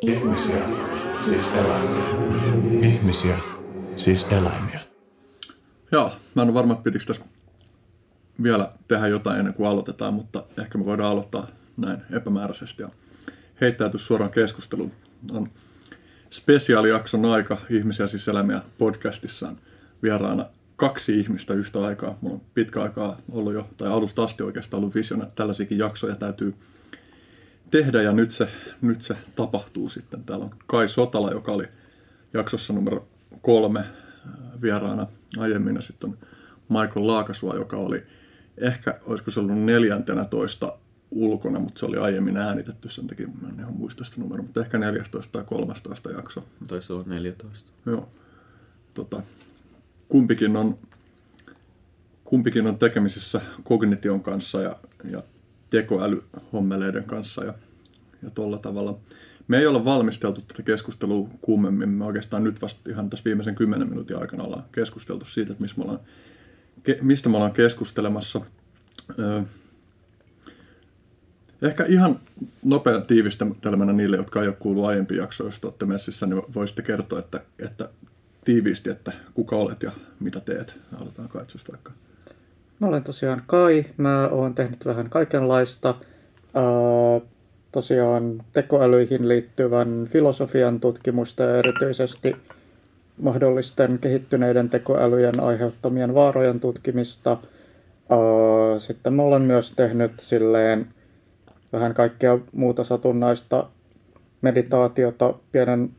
Ihmisiä, siis eläimiä. Ihmisiä, siis eläimiä. Joo, mä en ole varma, että tässä vielä tehdä jotain ennen kuin aloitetaan, mutta ehkä me voidaan aloittaa näin epämääräisesti ja heittäytyä suoraan keskusteluun. On spesiaalijakson aika Ihmisiä siis eläimiä podcastissaan vieraana kaksi ihmistä yhtä aikaa. Mulla on pitkä aikaa ollut jo, tai alusta asti oikeastaan ollut visiona, että tällaisiakin jaksoja täytyy tehdä ja nyt se, nyt se tapahtuu sitten. Täällä on Kai Sotala, joka oli jaksossa numero kolme äh, vieraana aiemmin ja sitten on Michael Laakasua, joka oli ehkä, olisiko se ollut neljäntenä toista ulkona, mutta se oli aiemmin äänitetty, sen takia mä en ihan muista sitä numeroa, mutta ehkä 14 tai 13 jakso. Taisi olla 14. Joo. Tota, kumpikin on, kumpikin on tekemisissä kognition kanssa ja, ja tekoälyhommeleiden kanssa ja, ja tuolla tavalla. Me ei olla valmisteltu tätä keskustelua kummemmin. Me oikeastaan nyt vasta ihan tässä viimeisen kymmenen minuutin aikana ollaan keskusteltu siitä, että mistä me ollaan, mistä me ollaan keskustelemassa. Ehkä ihan nopean tiivistelmänä niille, jotka ei ole kuullut aiempia jaksoja, jos olette messissä, niin voisitte kertoa, että, että tiiviisti, että kuka olet ja mitä teet. Aloitetaan Kaitsusta vaikka. Mä olen tosiaan Kai. Mä oon tehnyt vähän kaikenlaista. Ää, tosiaan tekoälyihin liittyvän filosofian tutkimusta ja erityisesti mahdollisten kehittyneiden tekoälyjen aiheuttamien vaarojen tutkimista. Ää, sitten mä olen myös tehnyt silleen vähän kaikkea muuta satunnaista meditaatiota, pienen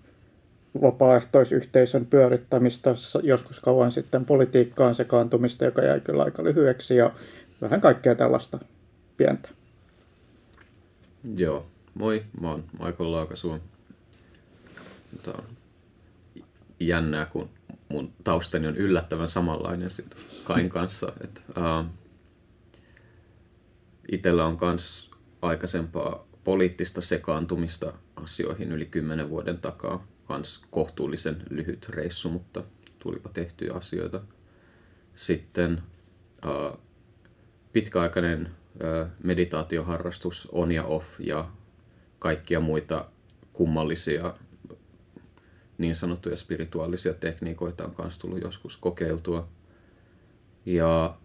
vapaaehtoisyhteisön pyörittämistä, joskus kauan sitten politiikkaan sekaantumista, joka jäi kyllä aika lyhyeksi ja vähän kaikkea tällaista pientä. Joo, moi, mä oon Michael Laakasuo. Tämä on jännää, kun mun taustani on yllättävän samanlainen sit Kain kanssa. Et, uh, itellä on myös aikaisempaa poliittista sekaantumista asioihin yli kymmenen vuoden takaa kans kohtuullisen lyhyt reissu, mutta tulipa tehtyjä asioita. Sitten äh, pitkäaikainen äh, meditaatioharrastus on ja off ja kaikkia muita kummallisia niin sanottuja spirituaalisia tekniikoita on myös tullut joskus kokeiltua. Ja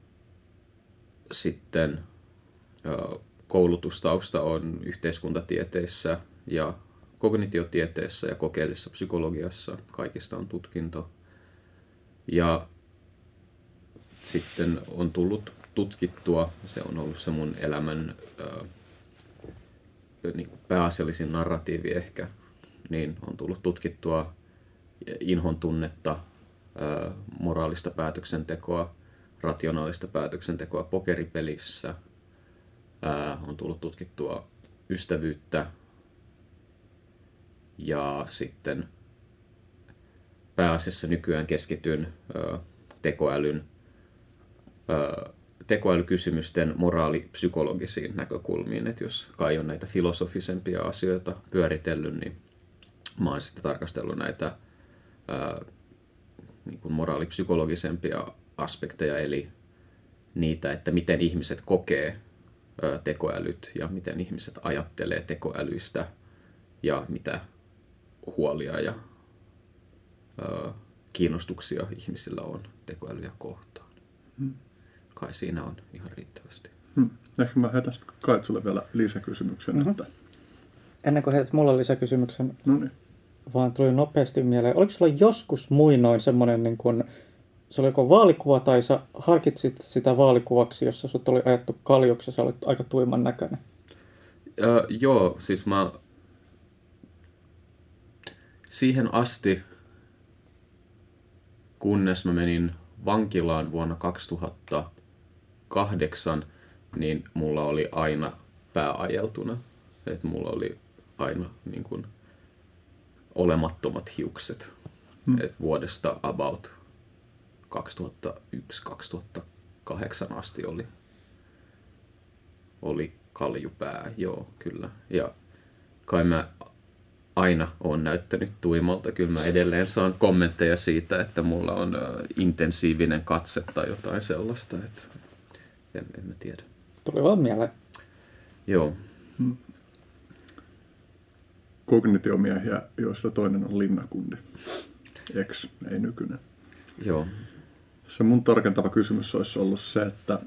sitten äh, koulutustausta on yhteiskuntatieteissä ja kognitiotieteessä ja kokeellisessa psykologiassa. Kaikista on tutkinto. Ja sitten on tullut tutkittua, se on ollut se mun elämän ää, niin kuin pääasiallisin narratiivi ehkä, niin on tullut tutkittua inhon tunnetta, ää, moraalista päätöksentekoa, rationaalista päätöksentekoa pokeripelissä, ää, on tullut tutkittua ystävyyttä, ja sitten pääasiassa nykyään keskityn tekoälyn, tekoälykysymysten moraalipsykologisiin näkökulmiin. Että jos kai on näitä filosofisempia asioita pyöritellyt, niin mä oon sitten tarkastellut näitä niin kuin moraalipsykologisempia aspekteja, eli niitä, että miten ihmiset kokee tekoälyt ja miten ihmiset ajattelee tekoälyistä ja mitä huolia ja ö, kiinnostuksia ihmisillä on tekoälyä kohtaan. Hmm. Kai siinä on ihan riittävästi. Hmm. Ehkä mä heitän kai sulle vielä lisäkysymyksen. Mm-hmm. Että... Ennen kuin heität mulle lisäkysymyksen, no niin. vaan tuli nopeasti mieleen. Oliko sulla joskus muinoin semmoinen, niin kun, se oli joko vaalikuva tai sä harkitsit sitä vaalikuvaksi, jossa sut oli ajettu kaljuksi ja sä olit aika tuiman näköinen? Ö, joo, siis mä siihen asti, kunnes mä menin vankilaan vuonna 2008, niin mulla oli aina pää ajeltuna. Että mulla oli aina niin kuin, olemattomat hiukset. Hmm. Et vuodesta about 2001-2008 asti oli, oli kaljupää, joo, kyllä. Ja kai mä aina on näyttänyt tuimalta. Kyllä mä edelleen saan kommentteja siitä, että mulla on intensiivinen katse tai jotain sellaista. Että en, en mä tiedä. Tuli vaan mieleen. Joo. Hmm. kognitiomiehiä, joista toinen on linnakundi. Ex, ei nykyinen. Joo. Se mun tarkentava kysymys olisi ollut se, että,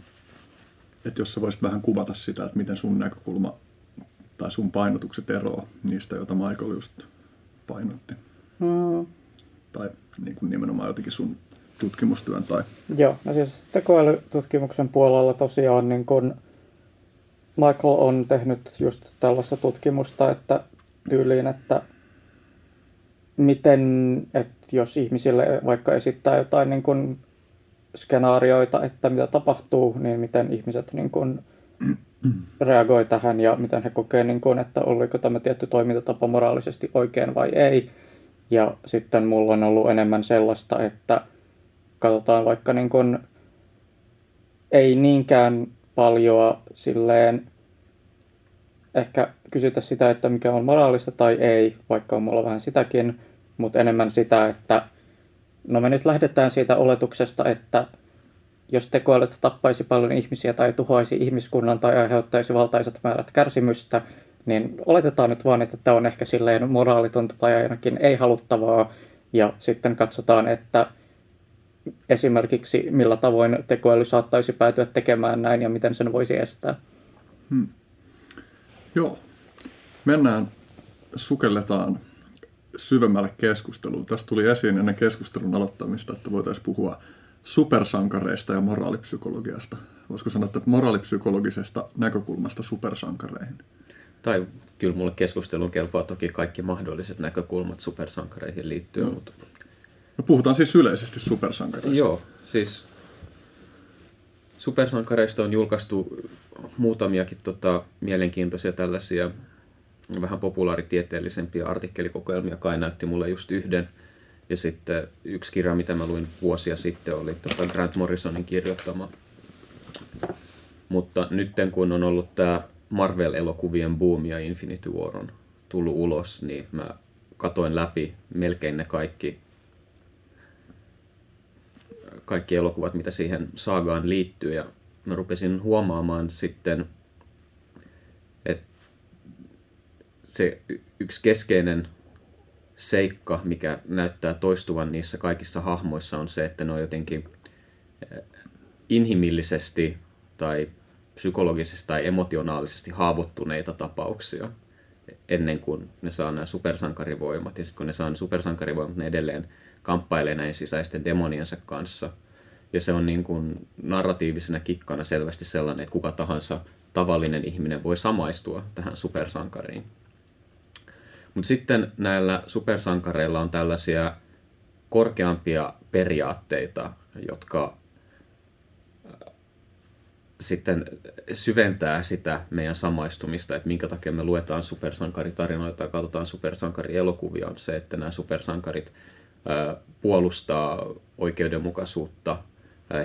että jos sä voisit vähän kuvata sitä, että miten sun näkökulma tai sun painotukset eroaa niistä, joita Michael just painotti. Mm. Tai niin kuin nimenomaan jotenkin sun tutkimustyön tai... Joo, no siis tekoälytutkimuksen puolella tosiaan niin kun Michael on tehnyt just tällaista tutkimusta, että tyyliin, että miten, että jos ihmisille vaikka esittää jotain niin kun skenaarioita, että mitä tapahtuu, niin miten ihmiset niin kun reagoi tähän ja miten he kokee, niin kun, että oliko tämä tietty toimintatapa moraalisesti oikein vai ei. Ja sitten mulla on ollut enemmän sellaista, että katsotaan vaikka niin kun, ei niinkään paljon silleen ehkä kysytä sitä, että mikä on moraalista tai ei, vaikka on mulla vähän sitäkin, mutta enemmän sitä, että no me nyt lähdetään siitä oletuksesta, että jos tekoälyt tappaisi paljon ihmisiä tai tuhoaisi ihmiskunnan tai aiheuttaisi valtaiset määrät kärsimystä, niin oletetaan nyt vaan, että tämä on ehkä silleen moraalitonta tai ainakin ei-haluttavaa, ja sitten katsotaan, että esimerkiksi millä tavoin tekoäly saattaisi päätyä tekemään näin ja miten sen voisi estää. Hmm. Joo. Mennään, sukelletaan syvemmälle keskusteluun. Tästä tuli esiin ennen keskustelun aloittamista, että voitaisiin puhua supersankareista ja moraalipsykologiasta. Voisiko sanoa, että moraalipsykologisesta näkökulmasta supersankareihin? Tai kyllä mulle keskustelun kelpaa toki kaikki mahdolliset näkökulmat supersankareihin liittyen. No. Mutta... No puhutaan siis yleisesti supersankareista. Joo, siis supersankareista on julkaistu muutamiakin tota, mielenkiintoisia tällaisia vähän populaaritieteellisempiä artikkelikokoelmia. Kai näytti mulle just yhden. Ja sitten yksi kirja, mitä mä luin vuosia sitten, oli tota Grant Morrisonin kirjoittama. Mutta nyt kun on ollut tämä Marvel-elokuvien boom ja Infinity War on tullut ulos, niin mä katoin läpi melkein ne kaikki, kaikki elokuvat, mitä siihen saagaan liittyy. Ja mä rupesin huomaamaan sitten, että se yksi keskeinen seikka, mikä näyttää toistuvan niissä kaikissa hahmoissa, on se, että ne on jotenkin eh, inhimillisesti tai psykologisesti tai emotionaalisesti haavoittuneita tapauksia ennen kuin ne saa nämä supersankarivoimat. Ja sitten kun ne saa ne supersankarivoimat, ne edelleen kamppailee näin sisäisten demoniensa kanssa – ja se on niin kuin narratiivisena kikkana selvästi sellainen, että kuka tahansa tavallinen ihminen voi samaistua tähän supersankariin. Mutta sitten näillä supersankareilla on tällaisia korkeampia periaatteita, jotka äh, sitten syventää sitä meidän samaistumista, että minkä takia me luetaan supersankaritarinoita ja katsotaan supersankarielokuvia, on se, että nämä supersankarit äh, puolustaa oikeudenmukaisuutta,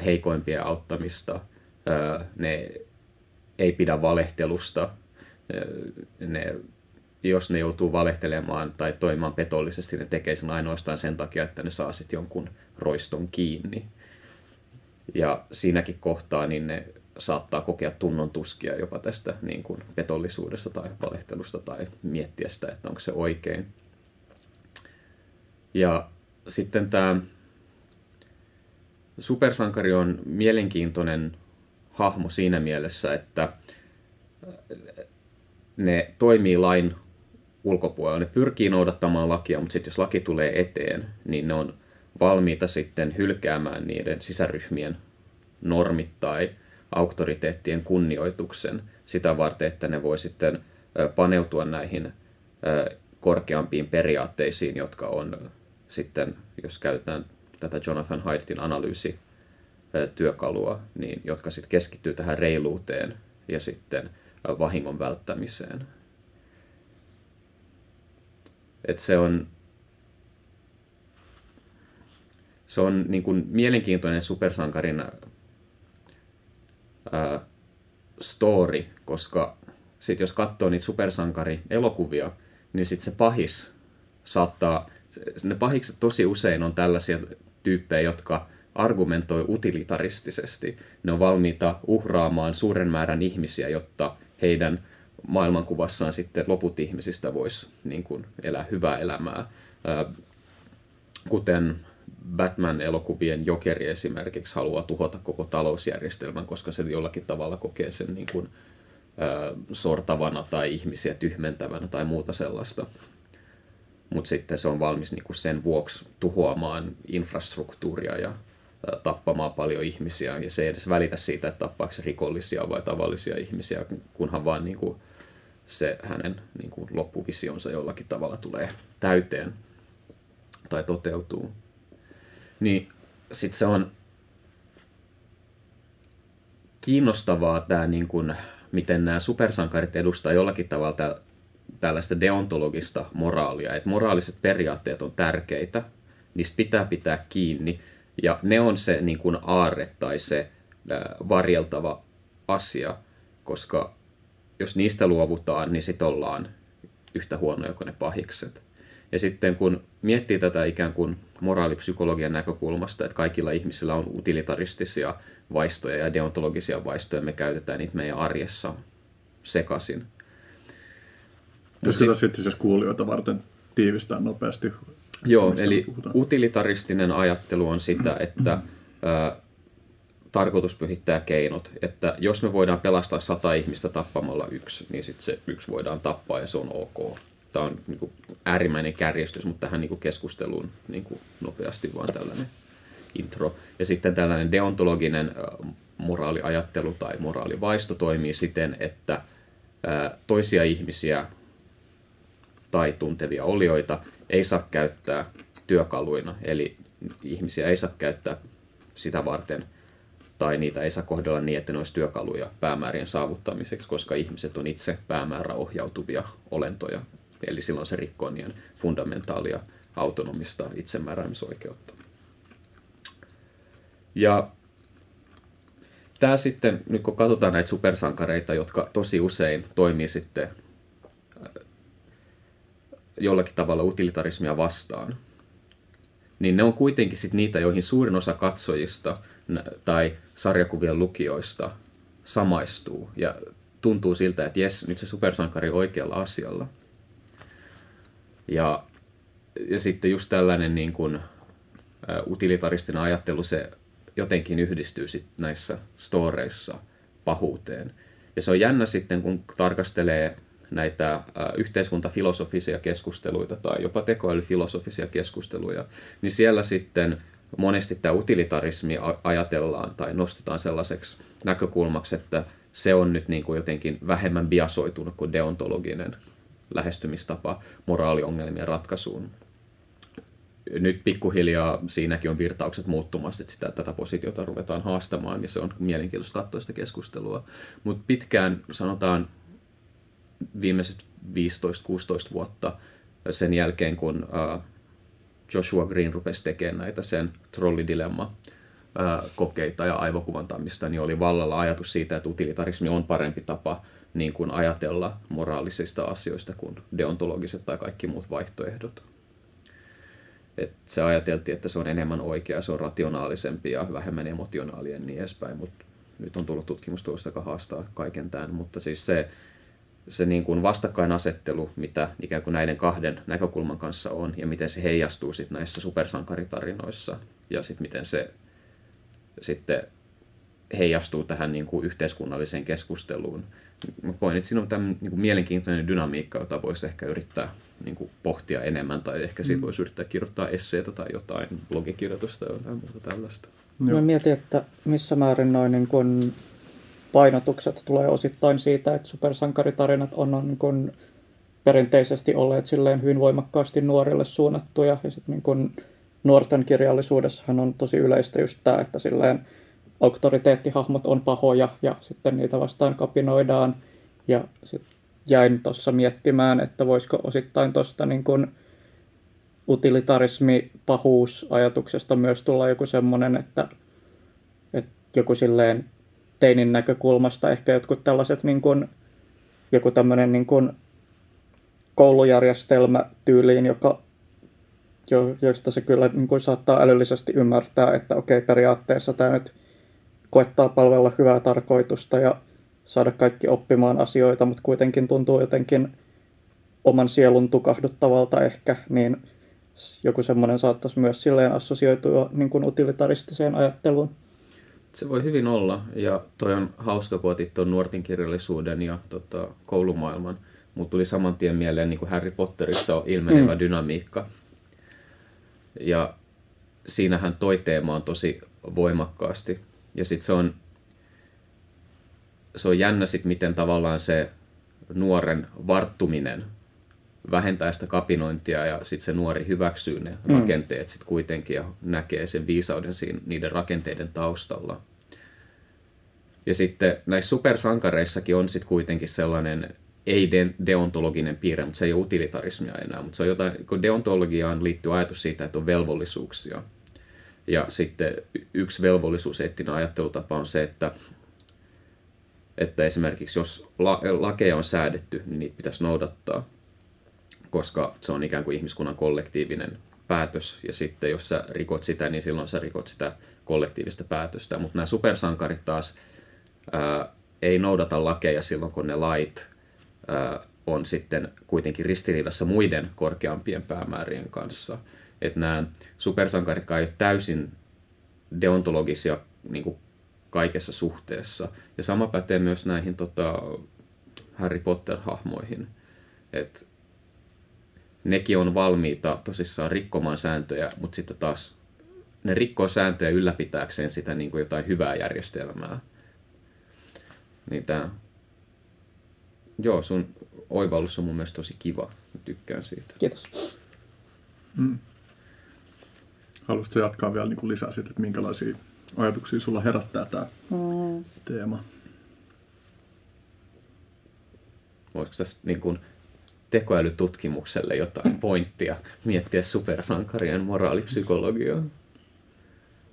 heikoimpien auttamista, ne ei pidä valehtelusta, ne, jos ne joutuu valehtelemaan tai toimimaan petollisesti, ne tekee sen ainoastaan sen takia, että ne saa sitten jonkun roiston kiinni. Ja siinäkin kohtaa niin ne saattaa kokea tunnon tuskia jopa tästä niin kuin petollisuudesta tai valehtelusta tai miettiä sitä, että onko se oikein. Ja sitten tämä supersankari on mielenkiintoinen hahmo siinä mielessä, että ne toimii lain ulkopuolella. Ne pyrkii noudattamaan lakia, mutta sitten jos laki tulee eteen, niin ne on valmiita sitten hylkäämään niiden sisäryhmien normit tai auktoriteettien kunnioituksen sitä varten, että ne voi sitten paneutua näihin korkeampiin periaatteisiin, jotka on sitten, jos käytetään tätä Jonathan Haidtin analyysityökalua, niin, jotka sitten keskittyy tähän reiluuteen ja sitten vahingon välttämiseen. Et se on, se on niin kuin mielenkiintoinen supersankarin ää, story, koska sit jos katsoo niitä supersankari-elokuvia, niin sitten se pahis saattaa, ne pahikset tosi usein on tällaisia tyyppejä, jotka argumentoi utilitaristisesti. Ne on valmiita uhraamaan suuren määrän ihmisiä, jotta heidän maailmankuvassaan sitten loput ihmisistä vois niin kuin elää hyvää elämää. Kuten Batman-elokuvien Jokeri esimerkiksi haluaa tuhota koko talousjärjestelmän, koska se jollakin tavalla kokee sen niin kuin, sortavana tai ihmisiä tyhmentävänä tai muuta sellaista. Mutta sitten se on valmis niin kuin sen vuoksi tuhoamaan infrastruktuuria ja tappamaan paljon ihmisiä. Ja se ei edes välitä siitä, että tappaako rikollisia vai tavallisia ihmisiä, kunhan vaan niin kuin, se hänen niin kuin, loppuvisionsa jollakin tavalla tulee täyteen tai toteutuu. Niin sitten se on kiinnostavaa tämä, niin kuin, miten nämä supersankarit edustaa jollakin tavalla tällaista deontologista moraalia. Että moraaliset periaatteet on tärkeitä, niistä pitää pitää kiinni, ja ne on se niin kuin aarre tai se varjeltava asia, koska jos niistä luovutaan, niin sitten ollaan yhtä huonoja kuin ne pahikset. Ja sitten kun miettii tätä ikään kuin moraalipsykologian näkökulmasta, että kaikilla ihmisillä on utilitaristisia vaistoja ja deontologisia vaistoja, me käytetään niitä meidän arjessa sekaisin. Jos sitä sitten siis kuulijoita varten tiivistää nopeasti. Joo, eli utilitaristinen ajattelu on sitä, että tarkoitus pyhittää keinot, että jos me voidaan pelastaa sata ihmistä tappamalla yksi, niin sitten se yksi voidaan tappaa ja se on ok tämä on niin kuin äärimmäinen kärjestys, mutta tähän niin kuin keskusteluun niin kuin nopeasti vaan tällainen intro. Ja sitten tällainen deontologinen moraaliajattelu tai moraalivaisto toimii siten, että toisia ihmisiä tai tuntevia olioita ei saa käyttää työkaluina, eli ihmisiä ei saa käyttää sitä varten, tai niitä ei saa kohdella niin, että ne olisi työkaluja päämäärien saavuttamiseksi, koska ihmiset on itse päämääräohjautuvia olentoja. Eli silloin se rikkoo niiden fundamentaalia autonomista itsemääräämisoikeutta. Ja tämä sitten, nyt kun katsotaan näitä supersankareita, jotka tosi usein toimii sitten äh, jollakin tavalla utilitarismia vastaan, niin ne on kuitenkin sit niitä, joihin suurin osa katsojista tai sarjakuvien lukijoista samaistuu ja tuntuu siltä, että jes, nyt se supersankari oikealla asialla – ja, ja sitten just tällainen niin kuin, utilitaristinen ajattelu, se jotenkin yhdistyy sit näissä storeissa pahuuteen. Ja se on jännä sitten, kun tarkastelee näitä yhteiskuntafilosofisia keskusteluita tai jopa tekoälyfilosofisia keskusteluja, niin siellä sitten monesti tämä utilitarismi ajatellaan tai nostetaan sellaiseksi näkökulmaksi, että se on nyt niin kuin jotenkin vähemmän biasoitunut kuin deontologinen lähestymistapa moraaliongelmien ratkaisuun. Nyt pikkuhiljaa siinäkin on virtaukset muuttumassa, että sitä, tätä positiota ruvetaan haastamaan ja se on mielenkiintoista katsoa sitä keskustelua. Mutta pitkään, sanotaan viimeiset 15-16 vuotta sen jälkeen, kun Joshua Green rupesi tekemään näitä sen trollidilemma kokeita ja aivokuvantamista, niin oli vallalla ajatus siitä, että utilitarismi on parempi tapa niin kuin ajatella moraalisista asioista kuin deontologiset tai kaikki muut vaihtoehdot. Et se ajateltiin, että se on enemmän oikea, se on rationaalisempi ja vähemmän emotionaalinen ja niin edespäin, mutta nyt on tullut tutkimustulosta, joka haastaa kaiken tämän. Mutta siis se, se niin kuin vastakkainasettelu, mitä ikään kuin näiden kahden näkökulman kanssa on, ja miten se heijastuu sit näissä supersankaritarinoissa, ja sitten miten se sitten heijastuu tähän niin kuin yhteiskunnalliseen keskusteluun, mä koen, että siinä on tämmöinen niin mielenkiintoinen dynamiikka, jota voisi ehkä yrittää niin kuin pohtia enemmän, tai ehkä siitä mm. voisi yrittää kirjoittaa esseitä tai jotain blogikirjoitusta tai jotain muuta tällaista. Mä mietin, että missä määrin noin niin kun painotukset tulee osittain siitä, että supersankaritarinat on, on niin kun perinteisesti olleet silleen hyvin voimakkaasti nuorille suunnattuja, ja sitten niin kun nuorten kirjallisuudessahan on tosi yleistä just tämä, että silleen auktoriteettihahmot on pahoja ja sitten niitä vastaan kapinoidaan. Ja sitten jäin tuossa miettimään, että voisiko osittain tuosta niin kuin utilitarismi pahuusajatuksesta myös tulla joku semmoinen, että, että joku silleen teinin näkökulmasta ehkä jotkut tällaiset niin kuin, joku tämmöinen niin kuin koulujärjestelmä tyyliin, joka, jo, josta se kyllä niin kuin saattaa älyllisesti ymmärtää, että okei, periaatteessa tämä nyt koettaa palvella hyvää tarkoitusta ja saada kaikki oppimaan asioita, mutta kuitenkin tuntuu jotenkin oman sielun tukahduttavalta ehkä, niin joku semmoinen saattaisi myös silleen assosioitua niin kuin utilitaristiseen ajatteluun. Se voi hyvin olla, ja toi on hauska, kun otit tuon nuorten kirjallisuuden ja tota, koulumaailman. Mutta tuli saman tien mieleen niin kuin Harry Potterissa on ilmenevä mm. dynamiikka. Ja siinähän toi teema on tosi voimakkaasti. Ja sitten se on, se on jännä sit, miten tavallaan se nuoren varttuminen vähentää sitä kapinointia ja sitten se nuori hyväksyy ne mm. rakenteet sitten kuitenkin ja näkee sen viisauden siinä, niiden rakenteiden taustalla. Ja sitten näissä supersankareissakin on sitten kuitenkin sellainen ei-deontologinen piirre, mutta se ei ole utilitarismia enää, mutta se on jotain, kun deontologiaan liittyy ajatus siitä, että on velvollisuuksia. Ja sitten yksi velvollisuus, eettinen ajattelutapa on se, että, että esimerkiksi jos la, lakeja on säädetty, niin niitä pitäisi noudattaa koska se on ikään kuin ihmiskunnan kollektiivinen päätös, ja sitten jos sä rikot sitä, niin silloin sä rikot sitä kollektiivista päätöstä. Mutta nämä supersankarit taas ää, ei noudata lakeja silloin, kun ne lait ää, on sitten kuitenkin ristiriidassa muiden korkeampien päämäärien kanssa. Että nämä supersankarit ei ole täysin deontologisia niin kuin kaikessa suhteessa. Ja sama pätee myös näihin tota, Harry Potter-hahmoihin. Että nekin on valmiita tosissaan rikkomaan sääntöjä, mutta sitten taas ne rikkoo sääntöjä ylläpitääkseen sitä niin kuin jotain hyvää järjestelmää. Niin tämä, joo, sun oivallus on mun mielestä tosi kiva. Mä tykkään siitä. Kiitos. Mm. Haluaisitko jatkaa vielä niin kuin lisää siitä, että minkälaisia ajatuksia sulla herättää tämä mm. teema? Voisiko tässä niin kuin, tekoälytutkimukselle jotain pointtia miettiä supersankarien moraalipsykologiaa?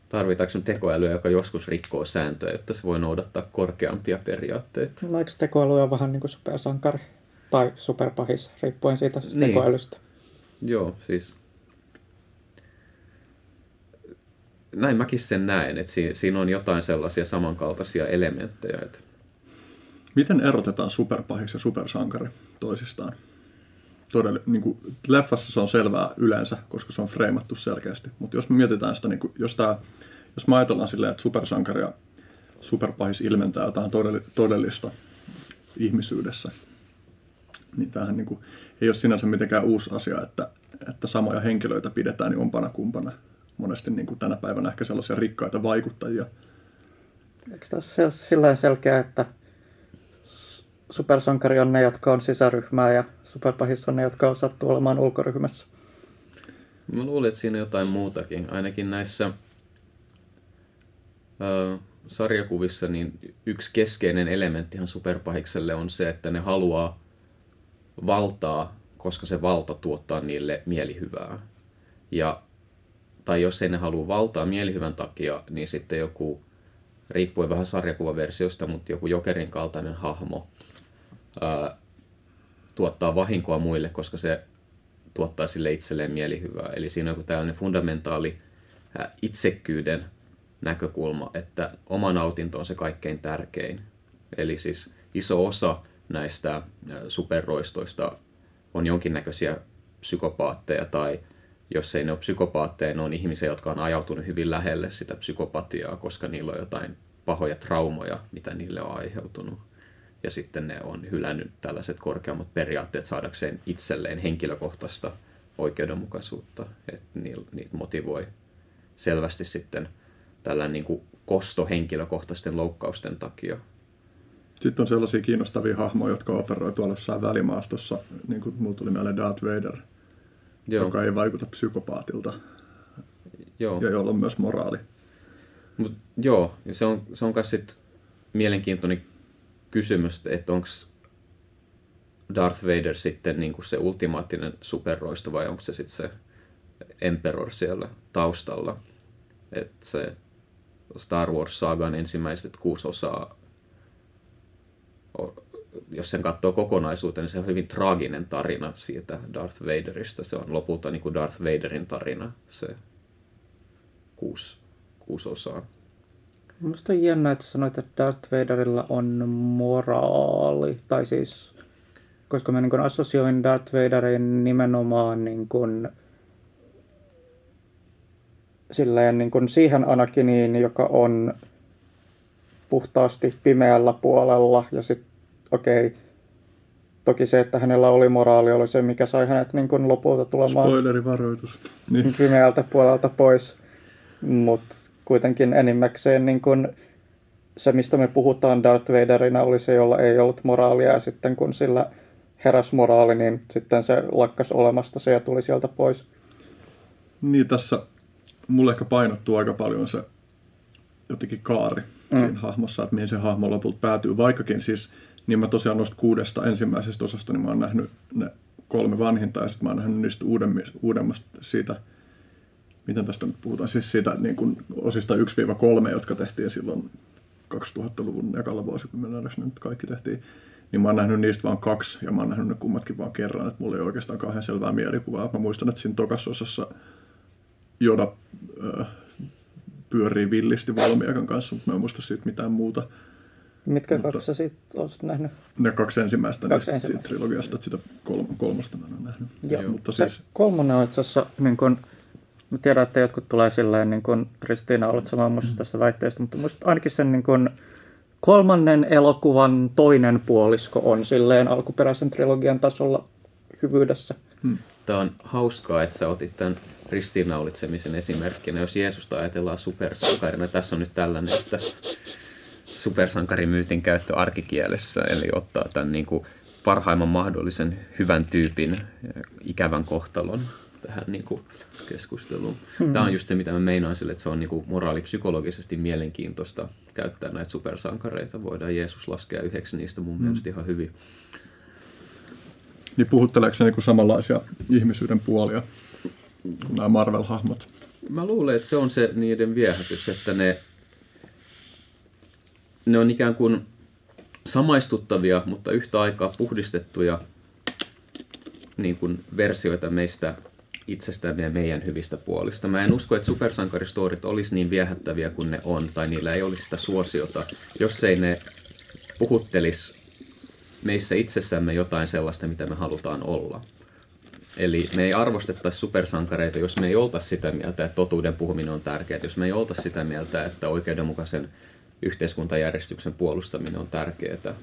Tarvitaanko tekoälyä, joka joskus rikkoo sääntöjä, jotta se voi noudattaa korkeampia periaatteita? No eikö tekoäly on vähän niin kuin supersankari tai superpahis, riippuen siitä siis niin. tekoälystä? Joo, siis näin mäkin sen näen, että siinä on jotain sellaisia samankaltaisia elementtejä. Että... Miten erotetaan superpahis ja supersankari toisistaan? Todella, niin kuin, leffassa se on selvää yleensä, koska se on freimattu selkeästi. Mutta jos me mietitään sitä, niin kuin, jos, tää, jos me ajatellaan silleen, että supersankari ja superpahis ilmentää jotain todellista ihmisyydessä, niin tämähän niin kuin, ei ole sinänsä mitenkään uusi asia, että, että samoja henkilöitä pidetään niin umpana kumpana. Monesti niin kuin tänä päivänä ehkä sellaisia rikkaita vaikuttajia. Eikö tässä ole sillä selkeä, että supersankari on ne, jotka on sisäryhmää ja superpahis on ne, jotka sattuu olemaan ulkoryhmässä. Mä luulen, että siinä on jotain muutakin. Ainakin näissä ö, sarjakuvissa niin yksi keskeinen elementtihan superpahikselle on se, että ne haluaa valtaa, koska se valta tuottaa niille mielihyvää. Ja, tai jos ei ne halua valtaa mielihyvän takia, niin sitten joku, riippuen vähän sarjakuvaversiosta, mutta joku jokerin kaltainen hahmo ää, tuottaa vahinkoa muille, koska se tuottaa sille itselleen mielihyvää. Eli siinä on joku tällainen fundamentaali itsekkyyden näkökulma, että oma nautinto on se kaikkein tärkein. Eli siis iso osa näistä superroistoista on jonkinnäköisiä psykopaatteja tai jos ei ne ole psykopaatteja, ne on ihmisiä, jotka on ajautunut hyvin lähelle sitä psykopatiaa, koska niillä on jotain pahoja traumoja, mitä niille on aiheutunut ja sitten ne on hylännyt tällaiset korkeammat periaatteet saadakseen itselleen henkilökohtaista oikeudenmukaisuutta, että niitä motivoi selvästi sitten tällainen niin kuin kosto henkilökohtaisten loukkausten takia. Sitten on sellaisia kiinnostavia hahmoja, jotka operoi tuolla jossain välimaastossa, niin kuin mulla tuli mieleen Darth Vader, Joo. joka ei vaikuta psykopaatilta joo. ja jolla on myös moraali. Mut, joo, ja se on, se on myös mielenkiintoinen kysymys, että onko Darth Vader sitten niin kuin se ultimaattinen superroisto vai onko se sitten se Emperor siellä taustalla. Että se Star Wars-saagan ensimmäiset kuusi osaa, jos sen katsoo kokonaisuuteen, niin se on hyvin traaginen tarina siitä Darth Vaderista. Se on lopulta niin kuin Darth Vaderin tarina, se kuusi, kuusi osaa. Minusta on jännä, että sanoit, että Darth Vaderilla on moraali. Tai siis, koska mä niin kuin assosioin Darth Vaderin nimenomaan niin kuin, silleen niin kuin siihen Anakiniin, joka on puhtaasti pimeällä puolella. Ja sitten, okei, okay, toki se, että hänellä oli moraali, oli se, mikä sai hänet niin kuin lopulta tulemaan Spoilerivaroitus. Niin. pimeältä puolelta pois. Mutta kuitenkin enimmäkseen niin kun se, mistä me puhutaan Darth Vaderina, oli se, jolla ei ollut moraalia, ja sitten kun sillä heräs moraali, niin sitten se lakkas olemasta se ja tuli sieltä pois. Niin tässä mulle ehkä painottuu aika paljon se jotenkin kaari mm. siinä hahmossa, että mihin se hahmo lopulta päätyy. Vaikkakin siis, niin mä tosiaan noista kuudesta ensimmäisestä osasta, niin mä oon nähnyt ne kolme vanhinta ja sitten mä oon nähnyt niistä uudemmasta siitä – miten tästä nyt puhutaan, siis siitä niin kuin osista 1-3, jotka tehtiin silloin 2000-luvun ekalla vuosikymmenellä, ne nyt kaikki tehtiin, niin mä oon nähnyt niistä vain kaksi, ja mä oon nähnyt ne kummatkin vaan kerran, että mulla ei oikeastaan kauhean selvää mielikuvaa. Mä muistan, että siinä tokassa osassa Joda äh, pyörii villisti Valmiakan kanssa, mutta mä en muista siitä mitään muuta. Mitkä mutta kaksi sä siitä olisit nähnyt? Ne kaksi ensimmäistä, kaksi ensimmäistä. siitä trilogiasta, että sitä kol- kolmosta mä en ole nähnyt. Joo, mutta siis... kolmonen on itse asiassa niin kun, Mä tiedän, että jotkut tulee silleen, niin kuin Ristiina olet samaa mm. tästä väitteestä, mutta musta ainakin sen niin kuin kolmannen elokuvan toinen puolisko on silleen alkuperäisen trilogian tasolla hyvyydessä. Hmm. Tämä on hauskaa, että sä otit tämän ristiinnaulitsemisen esimerkkinä. Jos Jeesusta ajatellaan supersankarina, tässä on nyt tällainen, että supersankarimyytin käyttö arkikielessä, eli ottaa tämän niin kuin parhaimman mahdollisen hyvän tyypin ikävän kohtalon tähän niin kuin keskusteluun. Hmm. Tämä on just se, mitä mä meinaan sille, että se on niin kuin moraalipsykologisesti mielenkiintoista käyttää näitä supersankareita. Voidaan Jeesus laskea yhdeksi niistä mun hmm. mielestä ihan hyvin. Niin puhutteleeko se niin samanlaisia ihmisyyden puolia kuin nämä Marvel-hahmot? Mä luulen, että se on se niiden viehätys, että ne, ne on ikään kuin samaistuttavia, mutta yhtä aikaa puhdistettuja niin kuin versioita meistä itsestämme ja meidän hyvistä puolista. Mä en usko, että supersankaristorit olisi niin viehättäviä kuin ne on, tai niillä ei olisi sitä suosiota, jos ei ne puhuttelisi meissä itsessämme jotain sellaista, mitä me halutaan olla. Eli me ei arvostettaisi supersankareita, jos me ei oltaisi sitä mieltä, että totuuden puhuminen on tärkeää, jos me ei oltaisi sitä mieltä, että oikeudenmukaisen yhteiskuntajärjestyksen puolustaminen on tärkeää.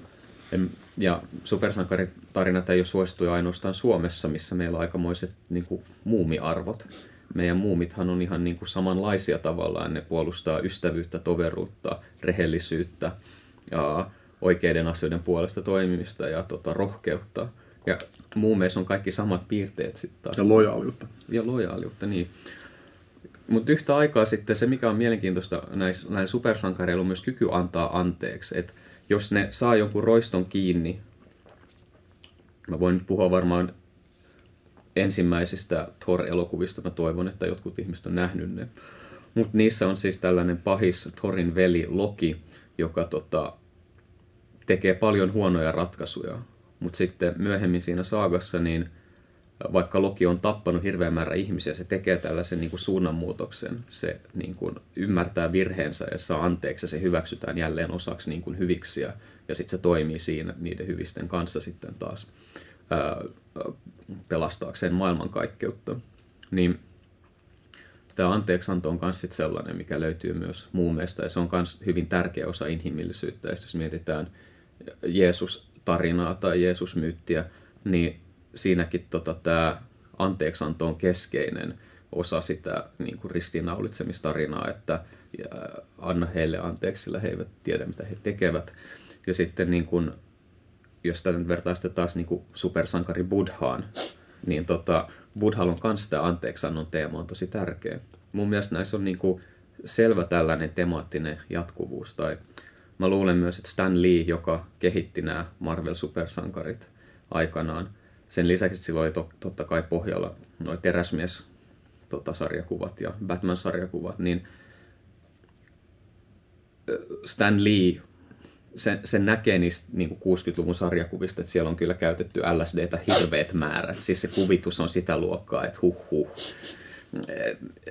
Ja supersankaritarinat ei ole suosittuja ainoastaan Suomessa, missä meillä on aikamoiset niin kuin, muumiarvot. Meidän muumithan on ihan niin kuin, samanlaisia tavallaan. Ne puolustaa ystävyyttä, toveruutta, rehellisyyttä ja oikeiden asioiden puolesta toimimista ja tota, rohkeutta. Ja muumeissa on kaikki samat piirteet sitten taas. Ja lojaaliutta. Ja lojaaliutta, niin. Mutta yhtä aikaa sitten se, mikä on mielenkiintoista näissä, näillä supersankareilla, on myös kyky antaa anteeksi. Että jos ne saa jonkun roiston kiinni, mä voin nyt puhua varmaan ensimmäisistä Thor-elokuvista, mä toivon, että jotkut ihmiset on nähnyt ne. Mutta niissä on siis tällainen pahis Thorin veli Loki, joka tota, tekee paljon huonoja ratkaisuja. Mutta sitten myöhemmin siinä saagassa, niin vaikka Loki on tappanut hirveän määrä ihmisiä, se tekee tällaisen niin kuin suunnanmuutoksen. Se niin kuin ymmärtää virheensä ja saa anteeksi ja se hyväksytään jälleen osaksi niin kuin hyviksiä. Ja sitten se toimii siinä niiden hyvisten kanssa sitten taas ää, pelastaakseen maailmankaikkeutta. Niin tämä anteeksanto on myös sellainen, mikä löytyy myös muumeista ja se on myös hyvin tärkeä osa inhimillisyyttä. Ja jos mietitään Jeesus-tarinaa tai Jeesus-myyttiä, niin siinäkin tota, tämä anteeksanto on keskeinen osa sitä niin kuin ristiinnaulitsemistarinaa, että anna heille anteeksi, sillä he eivät tiedä, mitä he tekevät. Ja sitten niin kuin, jos tätä sitten taas niin kuin supersankari Buddhaan, niin tota, Buddhalla on myös tämä anteeksannon teema on tosi tärkeä. Mun mielestä näissä on niin kuin selvä tällainen temaattinen jatkuvuus. Tai mä luulen myös, että Stan Lee, joka kehitti nämä Marvel-supersankarit aikanaan, sen lisäksi sillä oli to, totta kai pohjalla noin teräsmies tota, sarjakuvat ja Batman-sarjakuvat, niin Stan Lee, sen, sen näkee niistä niin kuin 60-luvun sarjakuvista, että siellä on kyllä käytetty LSDtä hirveät määrät. Siis se kuvitus on sitä luokkaa, että huh huh.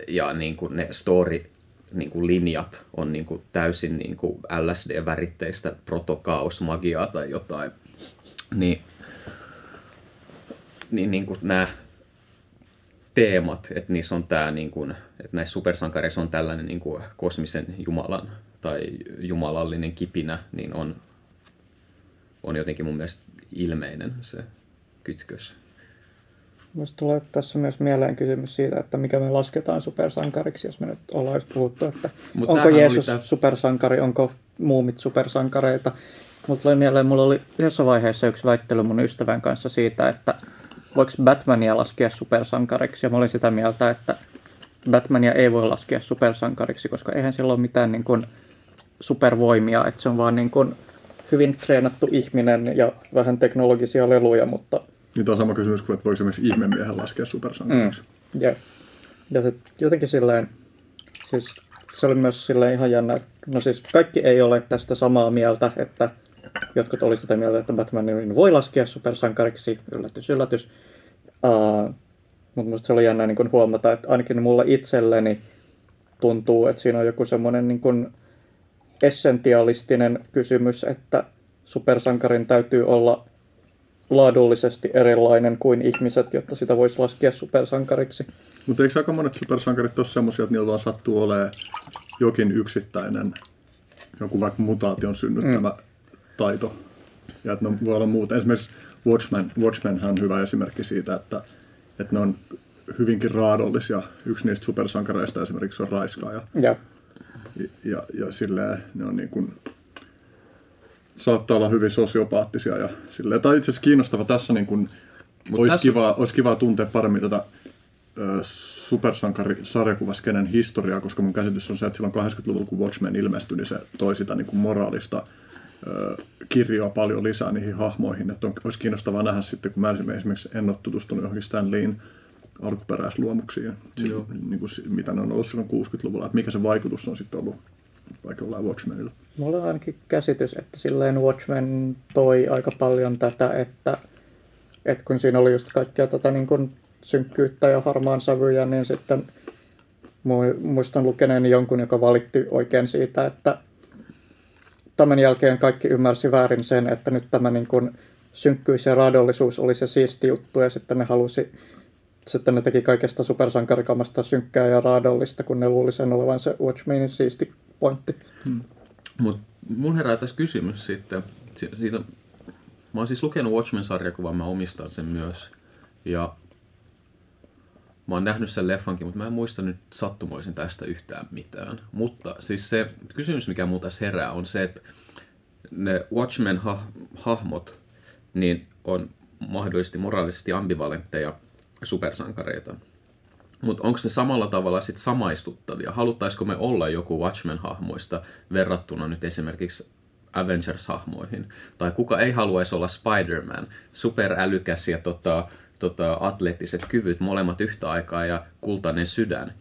Ja niin kuin ne story niin kuin linjat on niin kuin täysin niin kuin LSD-väritteistä protokaosmagiaa tai jotain, niin, niin, niin kuin nämä teemat, että niissä on tämä, niin kuin, että näissä supersankareissa on tällainen niin kuin kosmisen jumalan tai jumalallinen kipinä, niin on, on jotenkin mun mielestä ilmeinen se kytkös. Minusta tulee tässä myös mieleen kysymys siitä, että mikä me lasketaan supersankariksi, jos me nyt ollaan puhuttu, että Mut onko Jeesus tää- supersankari, onko muumit supersankareita. Mutta tulee mieleen, mulla oli yhdessä vaiheessa yksi väittely mun ystävän kanssa siitä, että voiko Batmania laskea supersankariksi, ja mä olin sitä mieltä, että Batmania ei voi laskea supersankariksi, koska eihän sillä ole mitään niin kuin supervoimia, että se on vaan niin kuin hyvin treenattu ihminen ja vähän teknologisia leluja, mutta Niin tämä on sama kysymys kuin, että voiko esimerkiksi ihmemiehen laskea supersankariksi. Mm. ja, ja se jotenkin silleen, siis se oli myös silleen ihan jännä, no siis kaikki ei ole tästä samaa mieltä, että jotkut oli sitä mieltä, että Batmanin voi laskea supersankariksi, yllätys, yllätys. Uh, mutta musta se oli jännä niin kun huomata, että ainakin mulla itselleni tuntuu, että siinä on joku semmoinen niin kun essentialistinen kysymys, että supersankarin täytyy olla laadullisesti erilainen kuin ihmiset, jotta sitä voisi laskea supersankariksi. Mutta eikö aika monet supersankarit ole semmoisia, että niillä vaan sattuu olemaan jokin yksittäinen, joku vaikka mutaation synnyttämä mm. Taito. Ja että ne voi olla muuta. Esimerkiksi Watchmen, Watchmenhan on hyvä esimerkki siitä, että, että ne on hyvinkin raadollisia. Yksi niistä supersankareista esimerkiksi on raiskaaja. Ja Ja, ja silleen ne on niin kuin, saattaa olla hyvin sosiopaattisia. Ja silleen, tai itse asiassa kiinnostava tässä niin kuin, olisi, tässä- kiva, olisi kiva tuntea paremmin tätä supersankari-sarjakuvaskenen historiaa, koska mun käsitys on se, että silloin 80-luvulla, kun Watchmen ilmestyi, niin se toi sitä niin kuin moraalista kirjoa paljon lisää niihin hahmoihin. Että on, olisi kiinnostavaa nähdä sitten, kun mä esimerkiksi en ole tutustunut johonkin Stan Leen alkuperäisluomuksiin, Joo. niin kuin, mitä ne on ollut silloin 60-luvulla, että mikä se vaikutus on sitten ollut vaikka jollain Watchmenilla. mulla on ainakin käsitys, että silleen Watchmen toi aika paljon tätä, että, että kun siinä oli just kaikkea tätä niin kuin synkkyyttä ja harmaan sävyjä, niin sitten mu- muistan lukeneeni jonkun, joka valitti oikein siitä, että tämän jälkeen kaikki ymmärsi väärin sen, että nyt tämä niin kuin synkkyys ja raadollisuus oli se siisti juttu ja sitten ne halusi sitten ne teki kaikesta supersankarikamasta synkkää ja raadollista, kun ne luuli sen olevan se Watchmenin siisti pointti. Mutta mun herää tässä kysymys sitten. Si- Siitä, mä oon siis lukenut Watchmen-sarjakuvan, mä omistan sen myös. Ja mä oon nähnyt sen leffankin, mutta mä en muista nyt sattumoisin tästä yhtään mitään. Mutta siis se kysymys, mikä mun tässä herää, on se, että ne Watchmen-hahmot niin on mahdollisesti moraalisesti ambivalentteja supersankareita. Mutta onko ne samalla tavalla sit samaistuttavia? Haluttaisiko me olla joku Watchmen-hahmoista verrattuna nyt esimerkiksi Avengers-hahmoihin? Tai kuka ei haluaisi olla Spider-Man, superälykäs ja tota, tota, atleettiset kyvyt, molemmat yhtä aikaa ja kultainen sydän.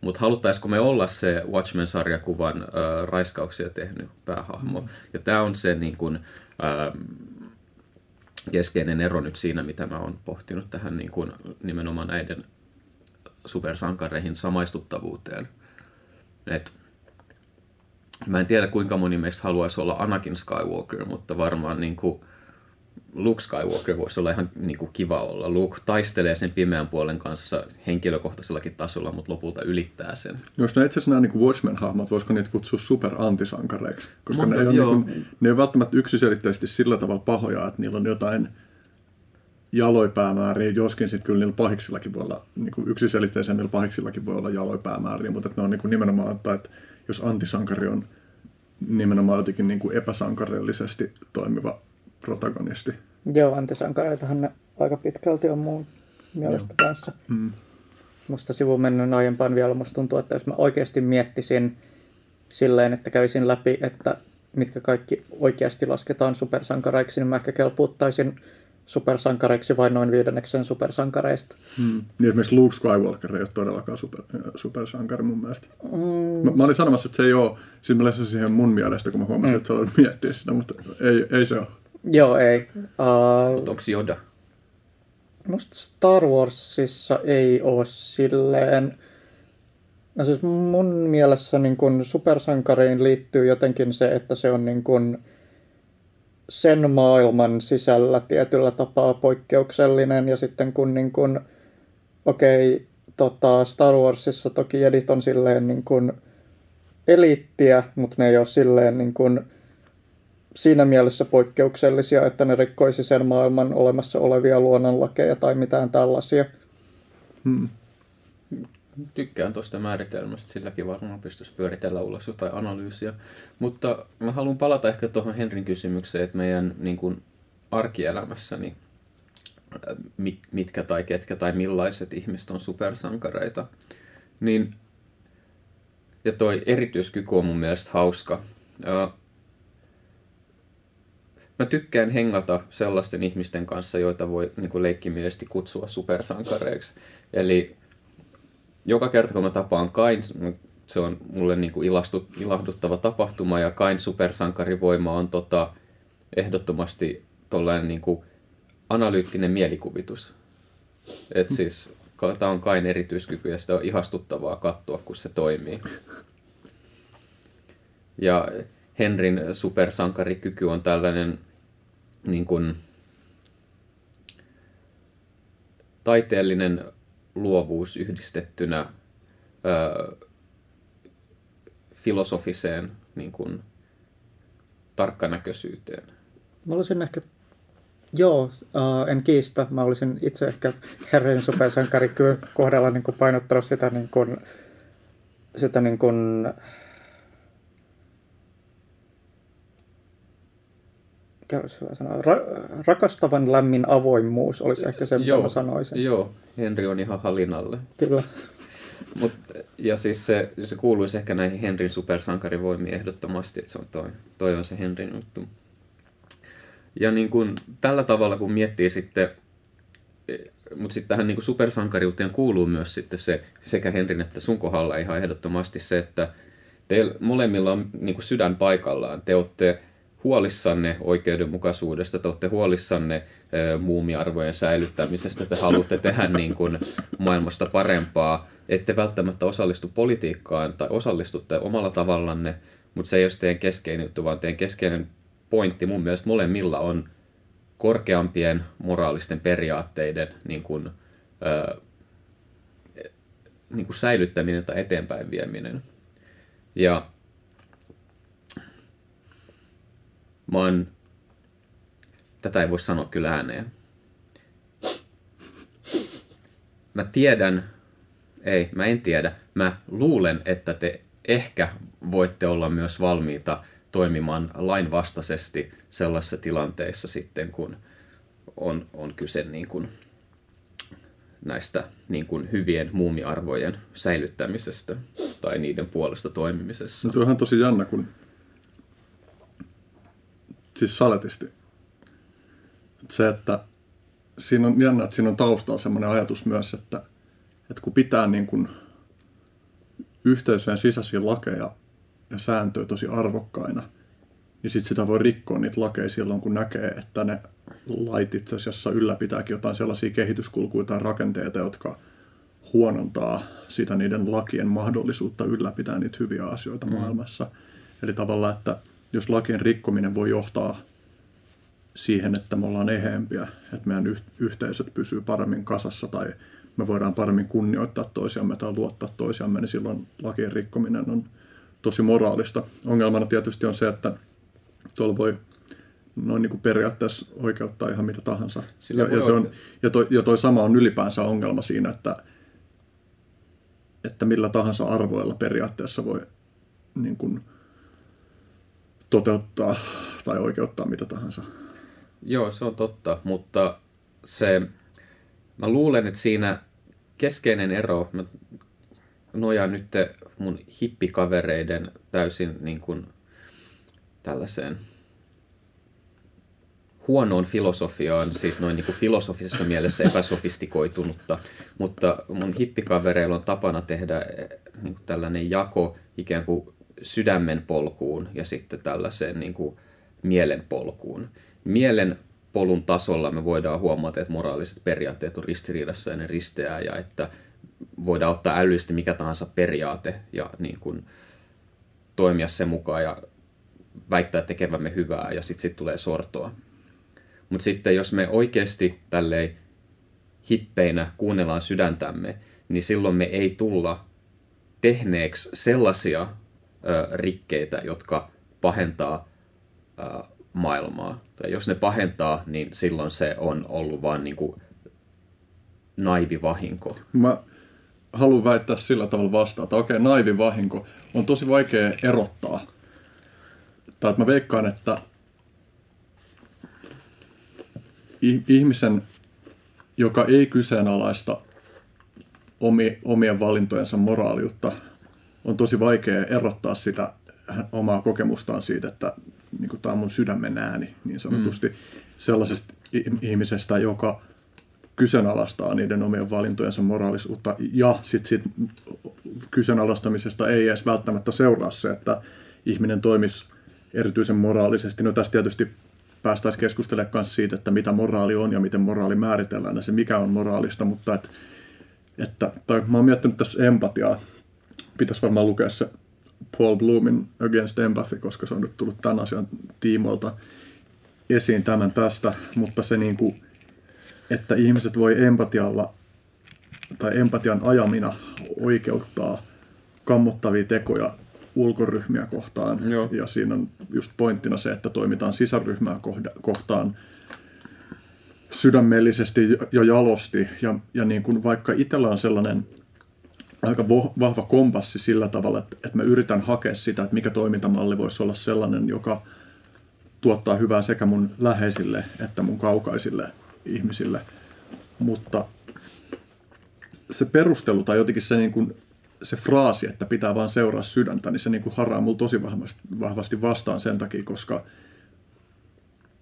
Mutta haluttaisiko me olla se Watchmen-sarjakuvan äh, raiskauksia tehnyt päähahmo? Ja tämä on se niin kun, ähm, keskeinen ero nyt siinä, mitä mä oon pohtinut tähän niin kun, nimenomaan näiden supersankareihin samaistuttavuuteen. Et, mä en tiedä kuinka moni meistä haluaisi olla Anakin Skywalker, mutta varmaan niin kuin Luke Skywalker voisi olla ihan niin kuin kiva olla. Luke taistelee sen pimeän puolen kanssa henkilökohtaisellakin tasolla, mutta lopulta ylittää sen. No jos ne itse asiassa nämä niin Watchmen-hahmot, voisiko niitä kutsua super-antisankareiksi? Koska Monta- ne ei, ole, joo. niin kuin, ne ei ole välttämättä yksiselitteisesti sillä tavalla pahoja, että niillä on jotain jaloipäämääriä, joskin sitten kyllä niillä pahiksillakin voi olla, niin kuin yksiselitteisen niillä pahiksillakin voi olla jaloipäämääriä, mutta että ne on niin kuin nimenomaan, että, että jos antisankari on nimenomaan jotenkin niin kuin epäsankarillisesti toimiva protagonisti. Joo, antisankareitahan ne aika pitkälti on mun mielestä Joo. kanssa. Mm. Musta sivuun mennään aiempaan vielä, musta tuntuu, että jos mä oikeasti miettisin silleen, että kävisin läpi, että mitkä kaikki oikeasti lasketaan supersankareiksi, niin mä ehkä kelpuuttaisin supersankareiksi vain noin viidenneksen supersankareista. Mm. Niin esimerkiksi Luke Skywalker ei ole todellakaan super, äh, supersankari mun mielestä. Mm. Mä, mä, olin sanomassa, että se ei ole, siis mä siihen mun mielestä, kun mä huomasin, mm. että sä olet miettiä sitä, mutta ei, ei se ole. Joo, ei. Uh, Mutta onko Yoda? musta Star Warsissa ei ole silleen... No siis mun mielessä niin kun supersankariin liittyy jotenkin se, että se on niin kun sen maailman sisällä tietyllä tapaa poikkeuksellinen ja sitten kun niin kun, okei, okay, tota Star Warsissa toki edit on silleen niin kun eliittiä, mutta ne ei ole silleen niin kun siinä mielessä poikkeuksellisia, että ne rikkoisi sen maailman olemassa olevia luonnonlakeja tai mitään tällaisia. Hmm. Tykkään tuosta määritelmästä, silläkin varmaan pystyisi pyöritellä ulos jotain analyysiä. Mutta mä haluan palata ehkä tuohon Henrin kysymykseen, että meidän niin kuin, arkielämässä, niin mitkä tai ketkä tai millaiset ihmiset on supersankareita. Niin, ja toi erityiskyky on mun mielestä hauska. Mä tykkään hengata sellaisten ihmisten kanssa, joita voi niin kuin leikkimielisesti kutsua supersankareiksi. Eli joka kerta kun mä tapaan Kain, se on mulle niin kuin ilastut, ilahduttava tapahtuma ja Kain supersankarivoima on tota, ehdottomasti tollainen niin kuin analyyttinen mielikuvitus. Et hmm. siis tämä on Kain erityiskyky ja sitä on ihastuttavaa katsoa, kun se toimii. Ja Henrin supersankarikyky on tällainen niin kuin, taiteellinen luovuus yhdistettynä ö, filosofiseen niin kuin, tarkkanäköisyyteen. Mä olisin ehkä, joo, uh, en kiistä. Mä olisin itse ehkä herrin supersankari kohdalla niin kuin painottanut sitä, niin kuin, sitä niin kuin, Ra- rakastavan lämmin avoimuus olisi ehkä se, mitä joo, mä sanoisin. Joo, Henri on ihan halinalle. Kyllä. Mut, ja siis se, se kuuluisi ehkä näihin Henrin supersankarivoimiin ehdottomasti, että se on toi, toi on se Henrin juttu. Ja niin kun, tällä tavalla, kun miettii sitten, mutta sitten tähän niin supersankariuteen kuuluu myös sitten se, sekä Henrin että sun kohdalla ihan ehdottomasti se, että teillä molemmilla on niin sydän paikallaan. Te olette huolissanne oikeudenmukaisuudesta, te olette huolissanne muumiarvojen säilyttämisestä, te haluatte tehdä niin kuin maailmasta parempaa, ette välttämättä osallistu politiikkaan tai osallistutte omalla tavallanne, mutta se ei ole teidän keskeinen juttu, vaan teidän keskeinen pointti mun mielestä molemmilla on korkeampien moraalisten periaatteiden niin kuin, ää, niin kuin säilyttäminen tai eteenpäin vieminen. Ja Mä oon... Tätä ei voi sanoa kyllä ääneen. Mä tiedän, ei, mä en tiedä. Mä luulen, että te ehkä voitte olla myös valmiita toimimaan lainvastaisesti sellaisissa tilanteissa sitten, kun on, on kyse niin kuin näistä niin kuin hyvien muumiarvojen säilyttämisestä tai niiden puolesta toimimisessa. No, on tosi jännä, kun siis saletisti. Se, että siinä on jännä, että siinä on taustalla semmoinen ajatus myös, että, että kun pitää niin kuin yhteisöjen sisäisiä lakeja ja sääntöjä tosi arvokkaina, niin sit sitä voi rikkoa niitä lakeja silloin, kun näkee, että ne lait itse asiassa ylläpitääkin jotain sellaisia kehityskulkuja tai rakenteita, jotka huonontaa sitä niiden lakien mahdollisuutta ylläpitää niitä hyviä asioita mm. maailmassa. Eli tavallaan, että jos lakien rikkominen voi johtaa siihen, että me ollaan eheempiä, että meidän yhteisöt pysyy paremmin kasassa tai me voidaan paremmin kunnioittaa toisiamme tai luottaa toisiamme, niin silloin lakien rikkominen on tosi moraalista. Ongelmana tietysti on se, että tuolla voi noin niin kuin periaatteessa oikeuttaa ihan mitä tahansa. ja, ja, se on, ja, toi, ja toi sama on ylipäänsä ongelma siinä, että, että millä tahansa arvoilla periaatteessa voi niin kuin, toteuttaa tai oikeuttaa mitä tahansa. Joo, se on totta, mutta se, mä luulen, että siinä keskeinen ero, mä nojaan nyt mun hippikavereiden täysin niin kuin tällaiseen huonoon filosofiaan, siis noin niin kuin filosofisessa mielessä epäsofistikoitunutta, mutta mun hippikavereilla on tapana tehdä niin kuin tällainen jako ikään kuin sydämen polkuun ja sitten tällaiseen niin kuin mielen polkuun. Mielen polun tasolla me voidaan huomata, että moraaliset periaatteet on ristiriidassa ja ne risteää ja että voidaan ottaa älyllisesti mikä tahansa periaate ja niin kuin toimia sen mukaan ja väittää tekevämme hyvää ja sitten sit tulee sortoa. Mutta sitten jos me oikeasti tälleen hippeinä kuunnellaan sydäntämme, niin silloin me ei tulla tehneeksi sellaisia rikkeitä, jotka pahentaa maailmaa. Tai jos ne pahentaa, niin silloin se on ollut vain niin naivi vahinko. Mä haluan väittää sillä tavalla vastaan, että okei, naivi vahinko on tosi vaikea erottaa. Tai että mä veikkaan, että ihmisen, joka ei kyseenalaista omien valintojensa moraaliutta, on tosi vaikea erottaa sitä omaa kokemustaan siitä, että niin kuin tämä on mun sydämen ääni niin sanotusti mm. sellaisesta ihmisestä, joka kyseenalaistaa niiden omien valintojensa moraalisuutta ja sitten sit kyseenalaistamisesta ei edes välttämättä seuraa se, että ihminen toimisi erityisen moraalisesti. No tässä tietysti päästäisiin keskustelemaan myös siitä, että mitä moraali on ja miten moraali määritellään ja se mikä on moraalista, mutta et, että, tai mä oon miettinyt tässä empatiaa. Pitäisi varmaan lukea se Paul Bloomin Against Empathy, koska se on nyt tullut tämän asian tiimoilta esiin tämän tästä, mutta se niin kuin, että ihmiset voi empatialla tai empatian ajamina oikeuttaa kammottavia tekoja ulkoryhmiä kohtaan. Joo. Ja siinä on just pointtina se, että toimitaan sisäryhmää kohtaan sydämellisesti ja jalosti. Ja, ja niin kuin vaikka itsellä on sellainen aika vahva kompassi sillä tavalla, että, että mä yritän hakea sitä, että mikä toimintamalli voisi olla sellainen, joka tuottaa hyvää sekä mun läheisille että mun kaukaisille ihmisille. Mutta se perustelu tai jotenkin se, niin kuin, se fraasi, että pitää vaan seuraa sydäntä, niin se niin kuin haraa mulla tosi vahvasti, vastaan sen takia, koska –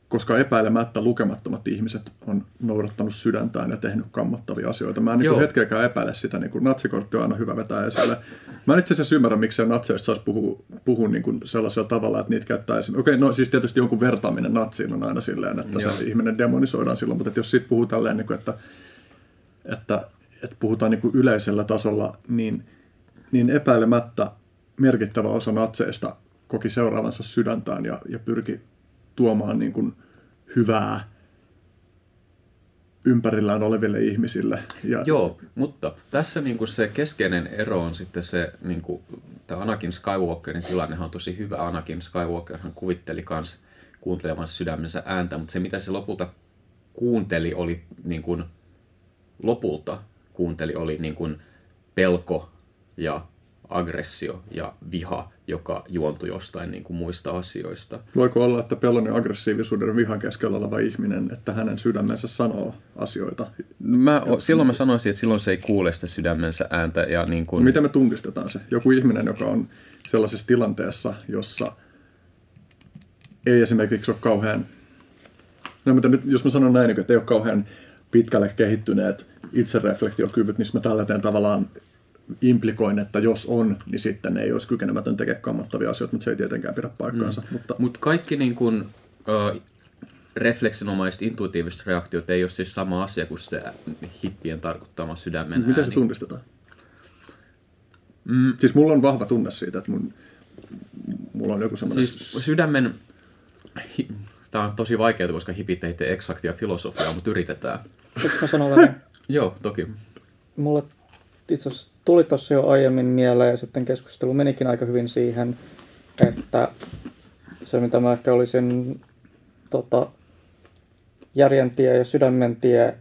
koska epäilemättä lukemattomat ihmiset on noudattanut sydäntään ja tehnyt kammottavia asioita. Mä en niin hetkeäkään epäile sitä, niin kuin natsikortti on aina hyvä vetää esille. Mä en itse asiassa ymmärrä, miksi natseista saisi puhua, puhua niin kuin sellaisella tavalla, että niitä käyttää esimerkiksi. Okei, no siis tietysti jonkun vertaaminen natsiin on aina silleen, että Joo. se ihminen demonisoidaan silloin, mutta jos siitä puhuu tälleen, niin kuin, että, että, että puhutaan niin kuin yleisellä tasolla, niin, niin epäilemättä merkittävä osa natseista koki seuraavansa sydäntään ja, ja pyrki tuomaan niin kuin hyvää ympärillään oleville ihmisille. Ja... Joo, mutta tässä niin kuin se keskeinen ero on sitten se, niin kuin, tämä Anakin Skywalkerin tilannehan on tosi hyvä. Anakin Skywalkerhan kuvitteli myös kuuntelevansa sydämensä ääntä, mutta se mitä se lopulta kuunteli oli niin kuin, lopulta kuunteli oli niin kuin pelko ja aggressio ja viha, joka juontui jostain niin kuin muista asioista. Voiko olla, että pelon ja aggressiivisuuden vihan keskellä oleva ihminen, että hänen sydämensä sanoo asioita? Mä, silloin mä sanoisin, että silloin se ei kuule sitä sydämensä ääntä. Ja niin kuin... Miten me tunnistetaan se? Joku ihminen, joka on sellaisessa tilanteessa, jossa ei esimerkiksi ole kauhean... No, mutta nyt, jos mä sanon näin, niin että ei ole kauhean pitkälle kehittyneet itsereflektiokyvyt, niin mä tällä teen tavallaan implikoin, että jos on, niin sitten ei olisi kykenemätön tekemään kammottavia asioita, mutta se ei tietenkään pidä paikkaansa. Mm. Mutta Mut kaikki niin kuin, uh, refleksionomaiset intuitiiviset reaktiot ei ole siis sama asia kuin se hippien tarkoittama sydämen Miten ääni. se tunnistetaan? Mm. Siis mulla on vahva tunne siitä, että mun, mulla on joku semmoinen... Siis sydämen... Tämä on tosi vaikeaa, koska hipit ei tee eksaktia filosofiaa, mutta yritetään. Voinko sanoa Joo, toki. Mulle itse asiassa tuli tuossa jo aiemmin mieleen ja sitten keskustelu menikin aika hyvin siihen, että se mitä mä ehkä olisin tota, järjen tie ja sydämen tie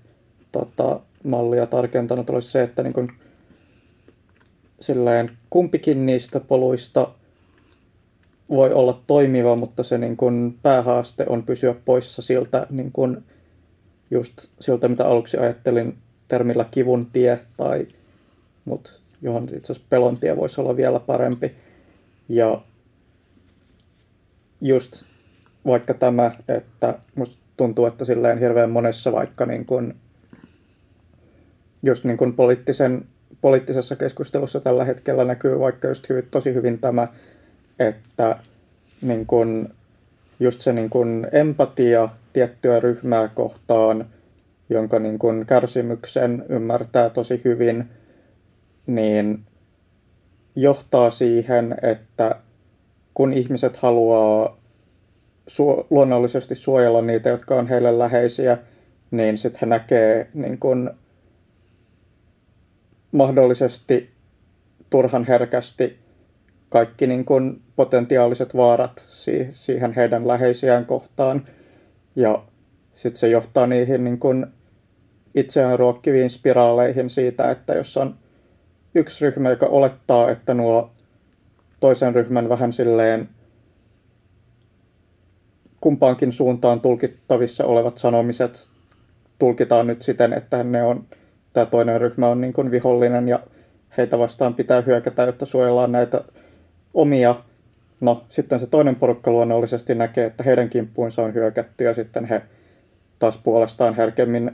tota, mallia tarkentanut olisi se, että niin kun, silleen, kumpikin niistä poluista voi olla toimiva, mutta se niin kun, päähaaste on pysyä poissa siltä, niin kun, just siltä, mitä aluksi ajattelin termillä kivun tie tai mutta johon itse asiassa pelontie voisi olla vielä parempi. Ja just vaikka tämä, että musta tuntuu, että silleen hirveän monessa vaikka niin kuin, just niin kuin poliittisen, poliittisessa keskustelussa tällä hetkellä näkyy vaikka just hyvin, tosi hyvin tämä, että niin kuin, just se niin kuin empatia tiettyä ryhmää kohtaan, jonka niin kuin kärsimyksen ymmärtää tosi hyvin – niin johtaa siihen, että kun ihmiset haluaa su- luonnollisesti suojella niitä, jotka on heille läheisiä, niin sitten he näkee niin kun mahdollisesti turhan herkästi kaikki niin kun potentiaaliset vaarat si- siihen heidän läheisiään kohtaan. Ja sitten se johtaa niihin niin kun itseään ruokkiviin spiraaleihin siitä, että jos on yksi ryhmä, joka olettaa, että nuo toisen ryhmän vähän silleen kumpaankin suuntaan tulkittavissa olevat sanomiset tulkitaan nyt siten, että ne on, tämä toinen ryhmä on niin kuin vihollinen ja heitä vastaan pitää hyökätä, jotta suojellaan näitä omia. No, sitten se toinen porukka luonnollisesti näkee, että heidän kimppuunsa on hyökätty ja sitten he taas puolestaan herkemmin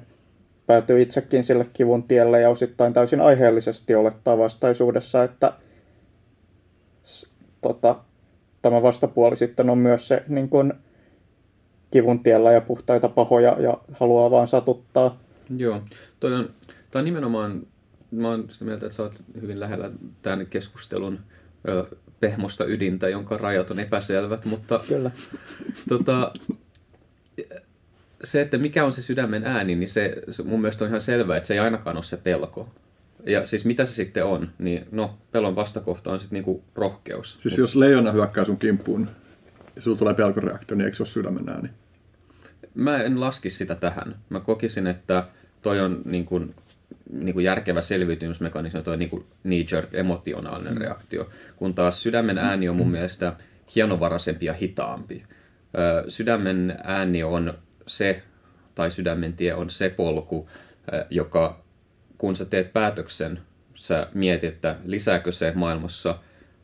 päätyy itsekin sille kivun tielle ja osittain täysin aiheellisesti olettaa vastaisuudessa, että tota, tämä vastapuoli sitten on myös se niin kuin, kivun tiellä ja puhtaita pahoja ja haluaa vaan satuttaa. Joo, toi on, toi on nimenomaan, mä oon sitä mieltä, että sä oot hyvin lähellä tämän keskustelun ö, pehmosta ydintä, jonka rajat on epäselvät, mutta Kyllä. tota, se, että mikä on se sydämen ääni, niin se, se mun mielestä on ihan selvää, että se ei ainakaan ole se pelko. Ja siis mitä se sitten on, niin no, pelon vastakohta on sitten niinku rohkeus. Siis jos leijona hyökkää sun kimppuun ja sulla tulee pelkoreaktio, niin eikö se ole sydämen ääni? Mä en laskisi sitä tähän. Mä kokisin, että toi on niin kuin, niin kuin järkevä selviytymismekanismi, toi niin kuin knee-jerk, emotionaalinen reaktio. Kun taas sydämen ääni on mun mielestä hienovaraisempi ja hitaampi. Ö, Sydämen ääni on se, tai sydämen tie on se polku, joka kun sä teet päätöksen, sä mietit, että lisääkö se maailmassa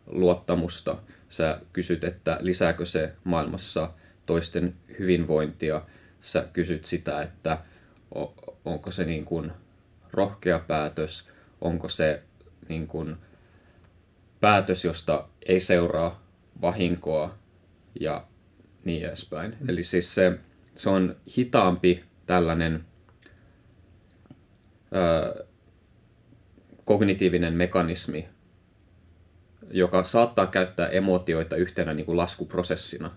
luottamusta, sä kysyt, että lisääkö se maailmassa toisten hyvinvointia, sä kysyt sitä, että onko se niin kuin rohkea päätös, onko se niin kuin päätös, josta ei seuraa vahinkoa ja niin edespäin. Eli siis se, se on hitaampi tällainen ö, kognitiivinen mekanismi, joka saattaa käyttää emotioita yhtenä niin kuin laskuprosessina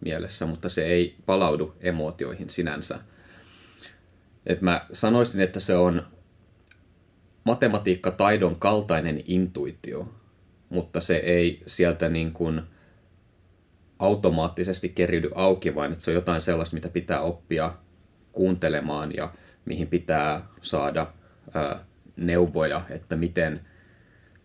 mielessä, mutta se ei palaudu emotioihin sinänsä. Et mä sanoisin, että se on matematiikkataidon kaltainen intuitio, mutta se ei sieltä niin kuin automaattisesti keriydy auki, vaan että se on jotain sellaista, mitä pitää oppia kuuntelemaan ja mihin pitää saada ää, neuvoja, että miten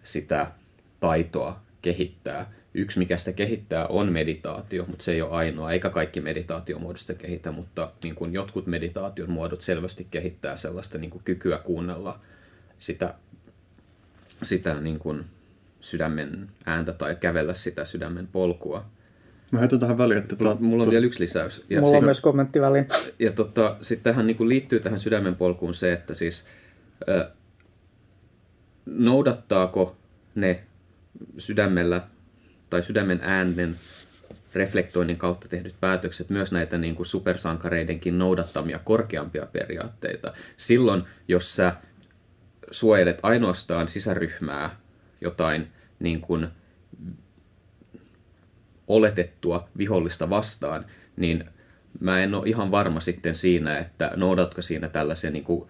sitä taitoa kehittää. Yksi, mikä sitä kehittää, on meditaatio, mutta se ei ole ainoa, eikä kaikki meditaatiomuodot sitä kehitä, mutta niin kuin jotkut meditaation muodot selvästi kehittää sellaista niin kuin kykyä kuunnella sitä, sitä niin kuin sydämen ääntä tai kävellä sitä sydämen polkua. Mä heitän tähän väliin, että tota, Mulla on vielä yksi lisäys. Ja Mulla on myös kommentti väliin. ja tota, sitten tähän niin liittyy tähän sydämen polkuun se, että siis ö, noudattaako ne sydämellä tai sydämen äänen reflektoinnin kautta tehdyt päätökset myös näitä niin kuin supersankareidenkin noudattamia korkeampia periaatteita. Silloin, jos sä suojelet ainoastaan sisäryhmää jotain niin kuin oletettua vihollista vastaan, niin mä en ole ihan varma sitten siinä, että noudatko siinä tällaisia niin kuin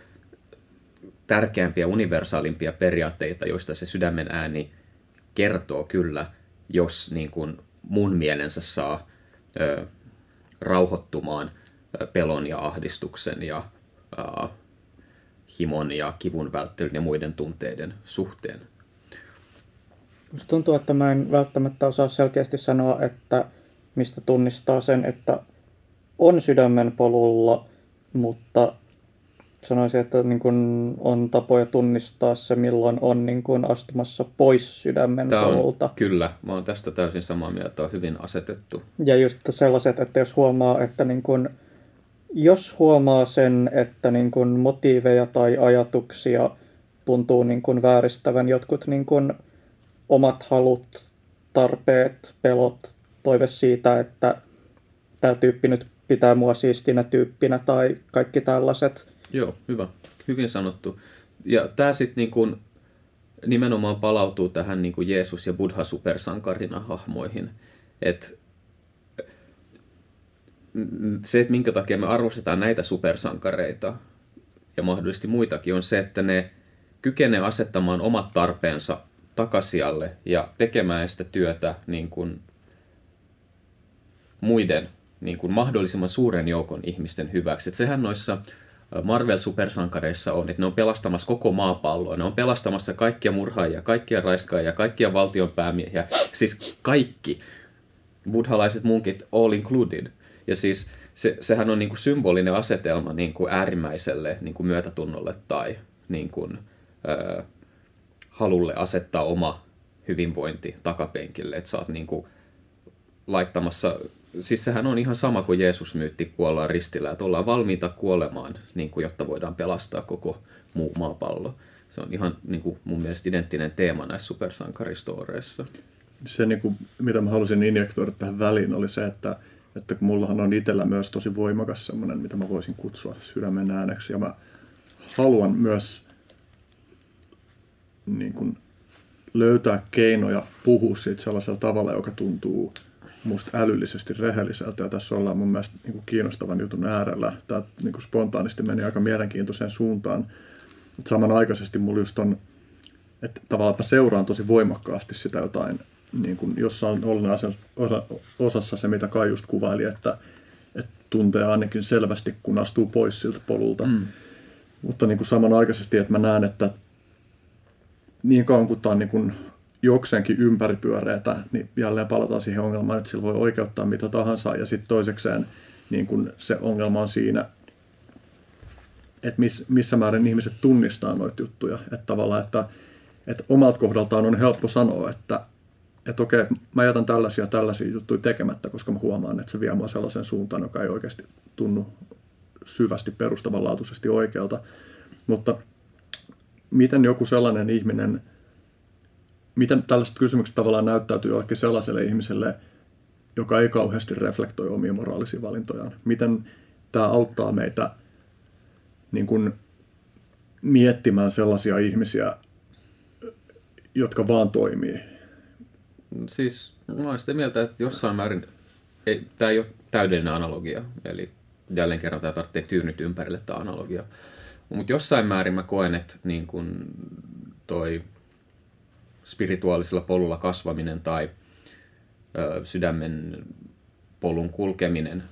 tärkeämpiä, universaalimpia periaatteita, joista se sydämen ääni kertoo kyllä, jos niin kuin mun mielensä saa ö, rauhoittumaan pelon ja ahdistuksen ja ö, himon ja kivun välttelyn ja muiden tunteiden suhteen. Musta tuntuu, että mä en välttämättä osaa selkeästi sanoa, että mistä tunnistaa sen, että on sydämen polulla, mutta sanoisin, että niin kun on tapoja tunnistaa se, milloin on niin kun astumassa pois sydämen Tämä on, polulta. kyllä, mä oon tästä täysin samaa mieltä, on hyvin asetettu. Ja just sellaiset, että jos huomaa, että niin kun, jos huomaa sen, että niin kun motiiveja tai ajatuksia tuntuu niin kun vääristävän jotkut niin kun omat halut, tarpeet, pelot, toive siitä, että tämä tyyppi nyt pitää mua siistinä tyyppinä tai kaikki tällaiset. Joo, hyvä. Hyvin sanottu. Ja tämä sitten niin kuin, nimenomaan palautuu tähän niin kuin Jeesus ja Buddha supersankarina hahmoihin. Et se, että minkä takia me arvostetaan näitä supersankareita ja mahdollisesti muitakin, on se, että ne kykenee asettamaan omat tarpeensa takasialle ja tekemään sitä työtä niin kuin muiden niin kuin mahdollisimman suuren joukon ihmisten hyväksi. Et sehän noissa Marvel-supersankareissa on, että ne on pelastamassa koko maapalloa, ne on pelastamassa kaikkia murhaajia, kaikkia raiskaajia, kaikkia valtionpäämiehiä, siis kaikki buddhalaiset munkit all included. Ja siis se, sehän on niin kuin symbolinen asetelma niin kuin äärimmäiselle niin kuin myötätunnolle tai niin kuin, ö, halulle asettaa oma hyvinvointi takapenkille, että sä oot niin kuin laittamassa, siis sehän on ihan sama kuin Jeesus myytti kuollaan ristillä, että ollaan valmiita kuolemaan, niin kuin, jotta voidaan pelastaa koko muu maapallo. Se on ihan niin kuin, mun mielestä identtinen teema näissä supersankaristooreissa. Se, niin kuin, mitä mä halusin injektoida tähän väliin, oli se, että, että kun mullahan on itsellä myös tosi voimakas semmoinen, mitä mä voisin kutsua sydämen ääneksi, ja mä haluan myös niin kuin, löytää keinoja puhua siitä sellaisella tavalla, joka tuntuu musta älyllisesti rehelliseltä. Ja tässä ollaan mun mielestä niin kuin kiinnostavan jutun äärellä. Tämä niin kuin spontaanisti meni aika mielenkiintoiseen suuntaan. Mutta samanaikaisesti mulla just on, että tavallaan mä seuraan tosi voimakkaasti sitä jotain, niin kuin jossain olennaisen osa, osassa se, mitä Kai just kuvaili, että, että tuntee ainakin selvästi, kun astuu pois siltä polulta. Mm. Mutta niin kuin samanaikaisesti, että mä näen, että niin kauan kuin tämä on niin kuin jokseenkin ympäripyöreätä, niin jälleen palataan siihen ongelmaan, että sillä voi oikeuttaa mitä tahansa. Ja sitten toisekseen niin kuin se ongelma on siinä, että miss, missä määrin ihmiset tunnistaa noita juttuja. Että tavallaan, että, että omalta kohdaltaan on helppo sanoa, että, että okei, mä jätän tällaisia tällaisia juttuja tekemättä, koska mä huomaan, että se vie mua sellaisen suuntaan, joka ei oikeasti tunnu syvästi perustavanlaatuisesti oikealta. Mutta miten joku sellainen ihminen, miten tällaiset kysymykset tavallaan näyttäytyy jollekin sellaiselle ihmiselle, joka ei kauheasti reflektoi omia moraalisia valintojaan? Miten tämä auttaa meitä niin kuin miettimään sellaisia ihmisiä, jotka vaan toimii? Siis mä olen sitä mieltä, että jossain määrin ei, tämä ei ole täydellinen analogia, eli jälleen kerran tämä tarvitsee tyynnyt ympärille tämä analogia. Mutta jossain määrin mä koen, että niin kun toi spirituaalisella polulla kasvaminen tai ö, sydämen polun kulkeminen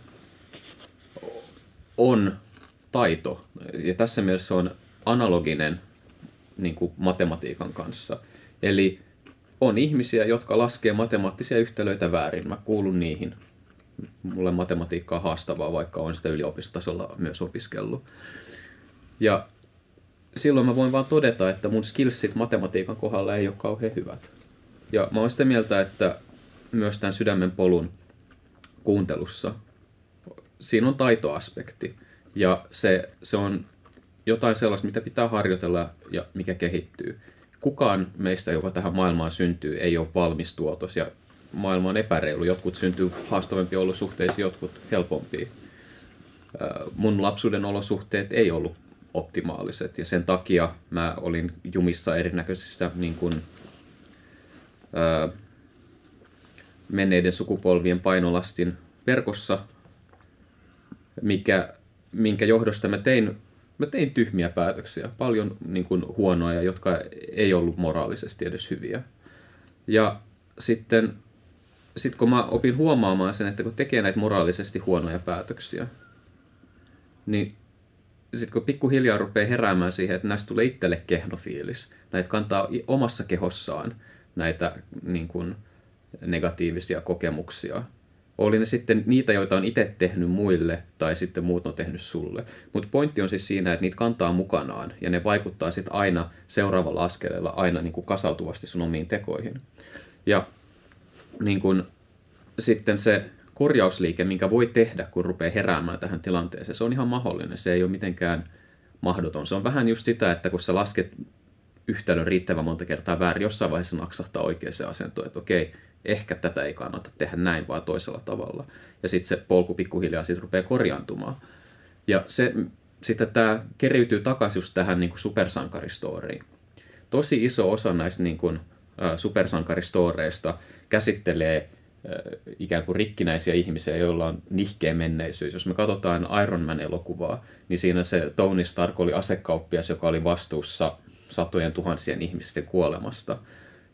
on taito. Ja tässä mielessä on analoginen niin kuin matematiikan kanssa. Eli on ihmisiä, jotka laskee matemaattisia yhtälöitä väärin. Mä kuulun niihin. Mulle matematiikka on haastavaa, vaikka on sitä yliopistotasolla myös opiskellut. Ja silloin mä voin vaan todeta, että mun skillsit matematiikan kohdalla ei ole kauhean hyvät. Ja mä oon sitä mieltä, että myös tämän sydämen polun kuuntelussa siinä on taitoaspekti. Ja se, se on jotain sellaista, mitä pitää harjoitella ja mikä kehittyy. Kukaan meistä, joka tähän maailmaan syntyy, ei ole valmis tuotos ja maailma on epäreilu. Jotkut syntyy haastavampia olosuhteisiin, jotkut helpompia. Mun lapsuuden olosuhteet ei ollut optimaaliset. Ja sen takia mä olin jumissa erinäköisissä niin kuin, ää, menneiden sukupolvien painolastin verkossa, mikä, minkä johdosta mä tein, mä tein tyhmiä päätöksiä, paljon niin kuin, huonoja, jotka ei ollut moraalisesti edes hyviä. Ja sitten sit kun mä opin huomaamaan sen, että kun tekee näitä moraalisesti huonoja päätöksiä, niin sitten kun pikkuhiljaa rupeaa heräämään siihen, että näistä tulee itselle kehnofiilis, näitä kantaa omassa kehossaan näitä niin kuin, negatiivisia kokemuksia. Oli ne sitten niitä, joita on itse tehnyt muille tai sitten muut on tehnyt sulle. Mutta pointti on siis siinä, että niitä kantaa mukanaan ja ne vaikuttaa sitten aina seuraavalla askeleella aina niin kuin kasautuvasti sun omiin tekoihin. Ja niin kuin, sitten se korjausliike, minkä voi tehdä, kun rupeaa heräämään tähän tilanteeseen, se on ihan mahdollinen. Se ei ole mitenkään mahdoton. Se on vähän just sitä, että kun sä lasket yhtälön riittävän monta kertaa väärin, jossain vaiheessa naksahtaa oikeaan asentoon, että okei, ehkä tätä ei kannata tehdä näin, vaan toisella tavalla. Ja sitten se polku pikkuhiljaa siitä rupeaa korjaantumaan. Ja se, sitten tämä keriytyy takaisin just tähän niin supersankaristoriin. tosi iso osa näistä niin kuin, ä, supersankaristoreista käsittelee ikään kuin rikkinäisiä ihmisiä, joilla on nihkeä menneisyys. Jos me katsotaan Iron Man-elokuvaa, niin siinä se Tony Stark oli asekauppias, joka oli vastuussa satojen tuhansien ihmisten kuolemasta.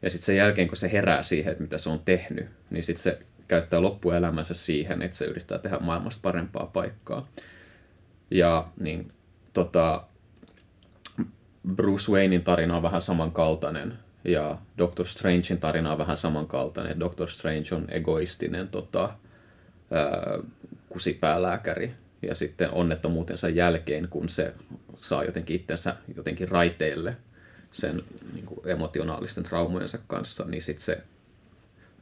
Ja sitten sen jälkeen, kun se herää siihen, että mitä se on tehnyt, niin sitten se käyttää loppuelämänsä siihen, että se yrittää tehdä maailmasta parempaa paikkaa. Ja niin, tota, Bruce Waynein tarina on vähän samankaltainen ja Doctor Strangein tarina on vähän samankaltainen. Doctor Strange on egoistinen tota, ää, kusipäälääkäri ja sitten onnettomuutensa jälkeen, kun se saa jotenkin itsensä jotenkin raiteille sen niin kuin emotionaalisten traumojensa kanssa, niin sitten se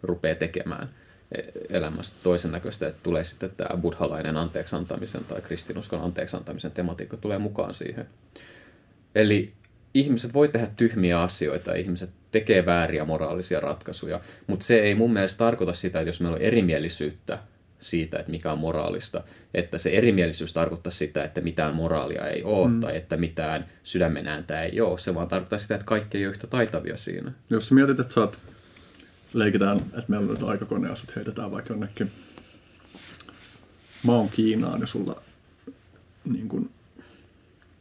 rupeaa tekemään e-, elämästä toisen näköistä, että tulee sitten tämä buddhalainen anteeksantamisen tai kristinuskon anteeksantamisen tematiikka tulee mukaan siihen. Eli ihmiset voi tehdä tyhmiä asioita, ihmiset tekee vääriä moraalisia ratkaisuja, mutta se ei mun mielestä tarkoita sitä, että jos meillä on erimielisyyttä siitä, että mikä on moraalista, että se erimielisyys tarkoittaa sitä, että mitään moraalia ei ole mm. tai että mitään sydämen ääntä ei ole. Se vaan tarkoittaa sitä, että kaikki ei ole yhtä taitavia siinä. Jos mietit, että sä oot, leikitään, että meillä on nyt aikakone ja sut heitetään vaikka jonnekin maan Kiinaan ja sulla niin kun,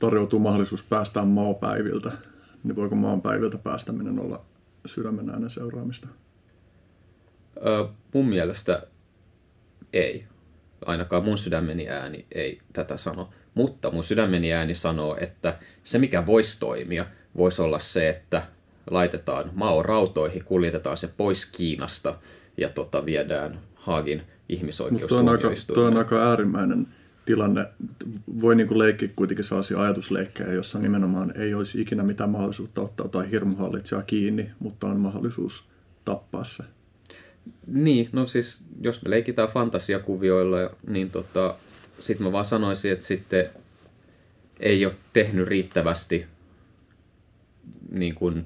tarjoutuu mahdollisuus päästään maapäiviltä, niin voiko maanpäiviltä päästäminen olla sydämen äänen seuraamista? Ö, mun mielestä ei. Ainakaan mun sydämeni ääni ei tätä sano. Mutta mun sydämeni ääni sanoo, että se mikä voisi toimia, voisi olla se, että laitetaan Mao rautoihin, kuljetetaan se pois Kiinasta ja tota, viedään Haagin ihmisoikeustuomioistuimeen. Mutta tuo on aika äärimmäinen tilanne. Voi niin kuin leikkiä kuitenkin sellaisia ajatusleikkejä, jossa nimenomaan ei olisi ikinä mitään mahdollisuutta ottaa tai hirmuhallitsijaa kiinni, mutta on mahdollisuus tappaa se. Niin, no siis jos me leikitään fantasiakuvioilla, niin tota, sitten mä vaan sanoisin, että sitten ei ole tehnyt riittävästi niin kuin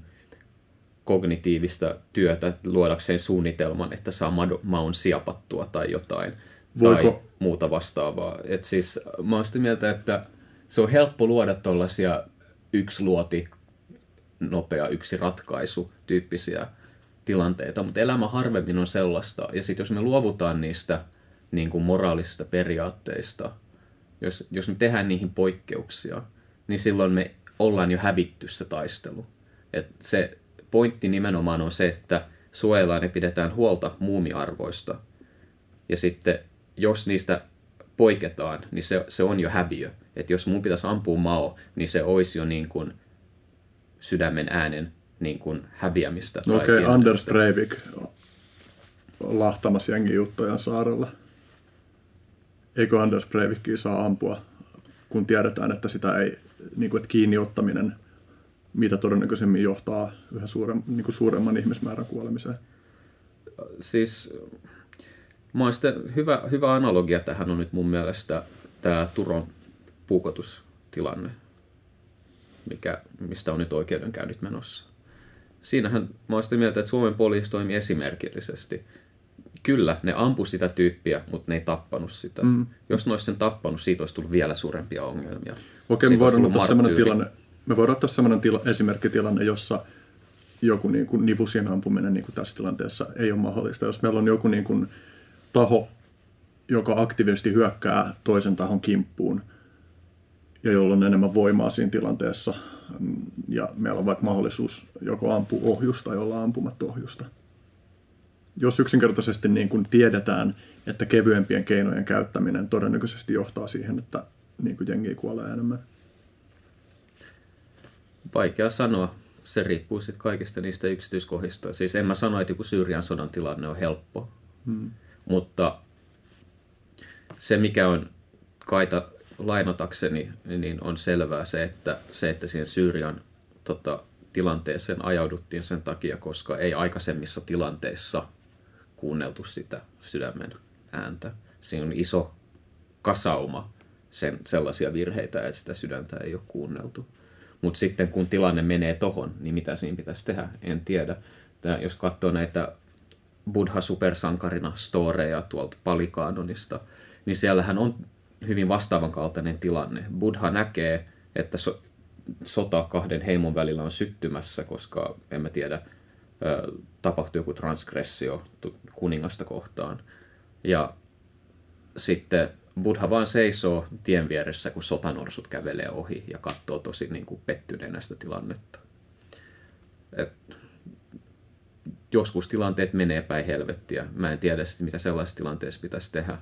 kognitiivista työtä luodakseen suunnitelman, että saa maun siapattua tai jotain. Voiko... Tai muuta vastaavaa. Et siis mä oon sitä mieltä, että se on helppo luoda tuollaisia yksi luoti, nopea yksi ratkaisu tyyppisiä tilanteita, mutta elämä harvemmin on sellaista. Ja sitten jos me luovutaan niistä niin kuin moraalisista periaatteista, jos, jos me tehdään niihin poikkeuksia, niin silloin me ollaan jo hävitty se taistelu. Et se pointti nimenomaan on se, että suojellaan ja pidetään huolta muumiarvoista. Ja sitten jos niistä poiketaan, niin se, se on jo häviö. Että jos mun pitäisi ampua Mao, niin se olisi jo niin kuin sydämen äänen niin kuin häviämistä. No okei, okay, Anders Breivik lahtamassa jengi juttujen saarella. Eikö Anders Breivikkiä saa ampua, kun tiedetään, että sitä ei, niin kuin, että kiinni ottaminen mitä todennäköisemmin johtaa yhä suurem, niin kuin suuremman ihmismäärän kuolemiseen? Siis Mä sitten, hyvä, hyvä analogia tähän on nyt mun mielestä tämä Turon puukotustilanne, mikä, mistä on nyt oikeudenkäynnit menossa. Siinähän mä oon sitä mieltä, että Suomen poliisi toimi esimerkillisesti. Kyllä, ne ampu sitä tyyppiä, mutta ne ei tappanut sitä. Mm. Jos ne olisi sen tappanut, siitä olisi tullut vielä suurempia ongelmia. Okei, me voidaan, ottaa sellainen tilanne, me voidaan ottaa sellainen tila, esimerkkitilanne, jossa joku niin kuin nivusien ampuminen niin kuin tässä tilanteessa ei ole mahdollista. Jos meillä on joku niin kuin, taho, joka aktiivisesti hyökkää toisen tahon kimppuun ja jolla on enemmän voimaa siinä tilanteessa. Ja meillä on vaikka mahdollisuus joko ampua ohjusta tai olla ampumatta ohjusta. Jos yksinkertaisesti niin kuin tiedetään, että kevyempien keinojen käyttäminen todennäköisesti johtaa siihen, että niin kuin jengi kuolee enemmän. Vaikea sanoa. Se riippuu sitten kaikista niistä yksityiskohdista. Siis en mä sano, että joku Syyrian sodan tilanne on helppo. Hmm. Mutta se, mikä on kaita lainatakseni, niin on selvää se, että, se, että siihen Syyrian tota, tilanteeseen ajauduttiin sen takia, koska ei aikaisemmissa tilanteissa kuunneltu sitä sydämen ääntä. Siinä on iso kasauma sen, sellaisia virheitä, että sitä sydäntä ei ole kuunneltu. Mutta sitten kun tilanne menee tohon, niin mitä siinä pitäisi tehdä, en tiedä. Tää, jos katsoo näitä Buddha supersankarina storeja tuolta Palikaanonista, niin siellähän on hyvin vastaavan kaltainen tilanne. Buddha näkee, että so, sota kahden heimon välillä on syttymässä, koska en mä tiedä, tapahtui joku transgressio kuningasta kohtaan. Ja sitten Buddha vaan seisoo tien vieressä, kun sotanorsut kävelee ohi ja katsoo tosi niin kuin pettyneenä sitä tilannetta. Et joskus tilanteet menee päin helvettiä. Mä en tiedä, mitä sellaisessa tilanteessa pitäisi tehdä.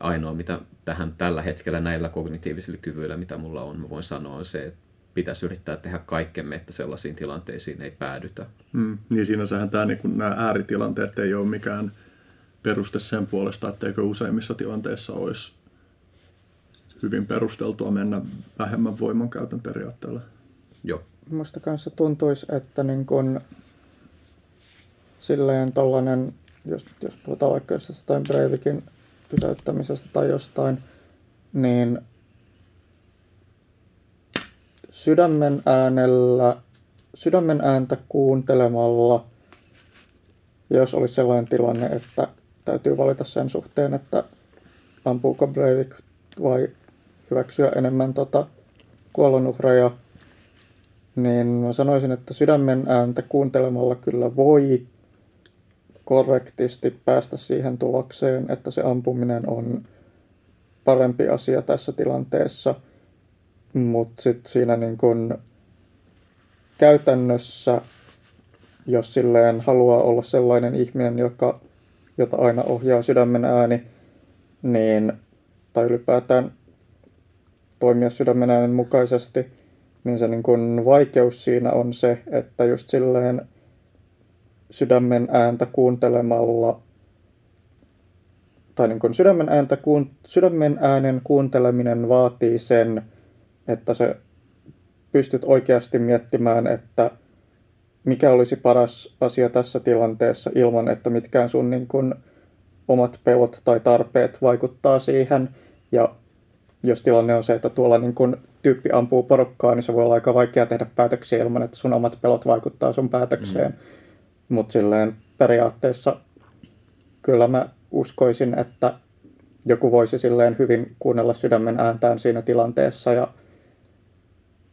Ainoa, mitä tähän tällä hetkellä näillä kognitiivisilla kyvyillä, mitä mulla on, mä voin sanoa, on se, että pitäisi yrittää tehdä kaikkemme, että sellaisiin tilanteisiin ei päädytä. Mm, niin sinänsähän tämä, niin kun nämä ääritilanteet ei ole mikään peruste sen puolesta, etteikö useimmissa tilanteissa olisi hyvin perusteltua mennä vähemmän voimankäytön periaatteella. Joo. Minusta kanssa tuntuisi, että niin kun, silleen tollanen, jos, jos puhutaan vaikka jostain Breivikin pysäyttämisestä tai jostain, niin sydämen äänellä, sydämen ääntä kuuntelemalla, jos olisi sellainen tilanne, että täytyy valita sen suhteen, että ampuuko Breivik vai hyväksyä enemmän tota kuolonuhreja, niin mä sanoisin, että sydämen ääntä kuuntelemalla kyllä voi korrektisti päästä siihen tulokseen, että se ampuminen on parempi asia tässä tilanteessa. Mutta sitten siinä niin kun käytännössä, jos silleen haluaa olla sellainen ihminen, joka, jota aina ohjaa sydämen ääni, niin, tai ylipäätään toimia sydämen äänen mukaisesti, niin se niin kun vaikeus siinä on se, että just silleen sydämen ääntä kuuntelemalla tai niin kuin sydämen, ääntä, sydämen äänen kuunteleminen vaatii sen, että se pystyt oikeasti miettimään, että mikä olisi paras asia tässä tilanteessa ilman, että mitkään sun niin kuin omat pelot tai tarpeet vaikuttaa siihen. Ja jos tilanne on se, että tuolla niin kuin tyyppi ampuu porukkaa, niin se voi olla aika vaikea tehdä päätöksiä ilman, että sun omat pelot vaikuttaa sun päätökseen. Mm. Mutta silleen periaatteessa kyllä mä uskoisin, että joku voisi silleen hyvin kuunnella sydämen ääntään siinä tilanteessa ja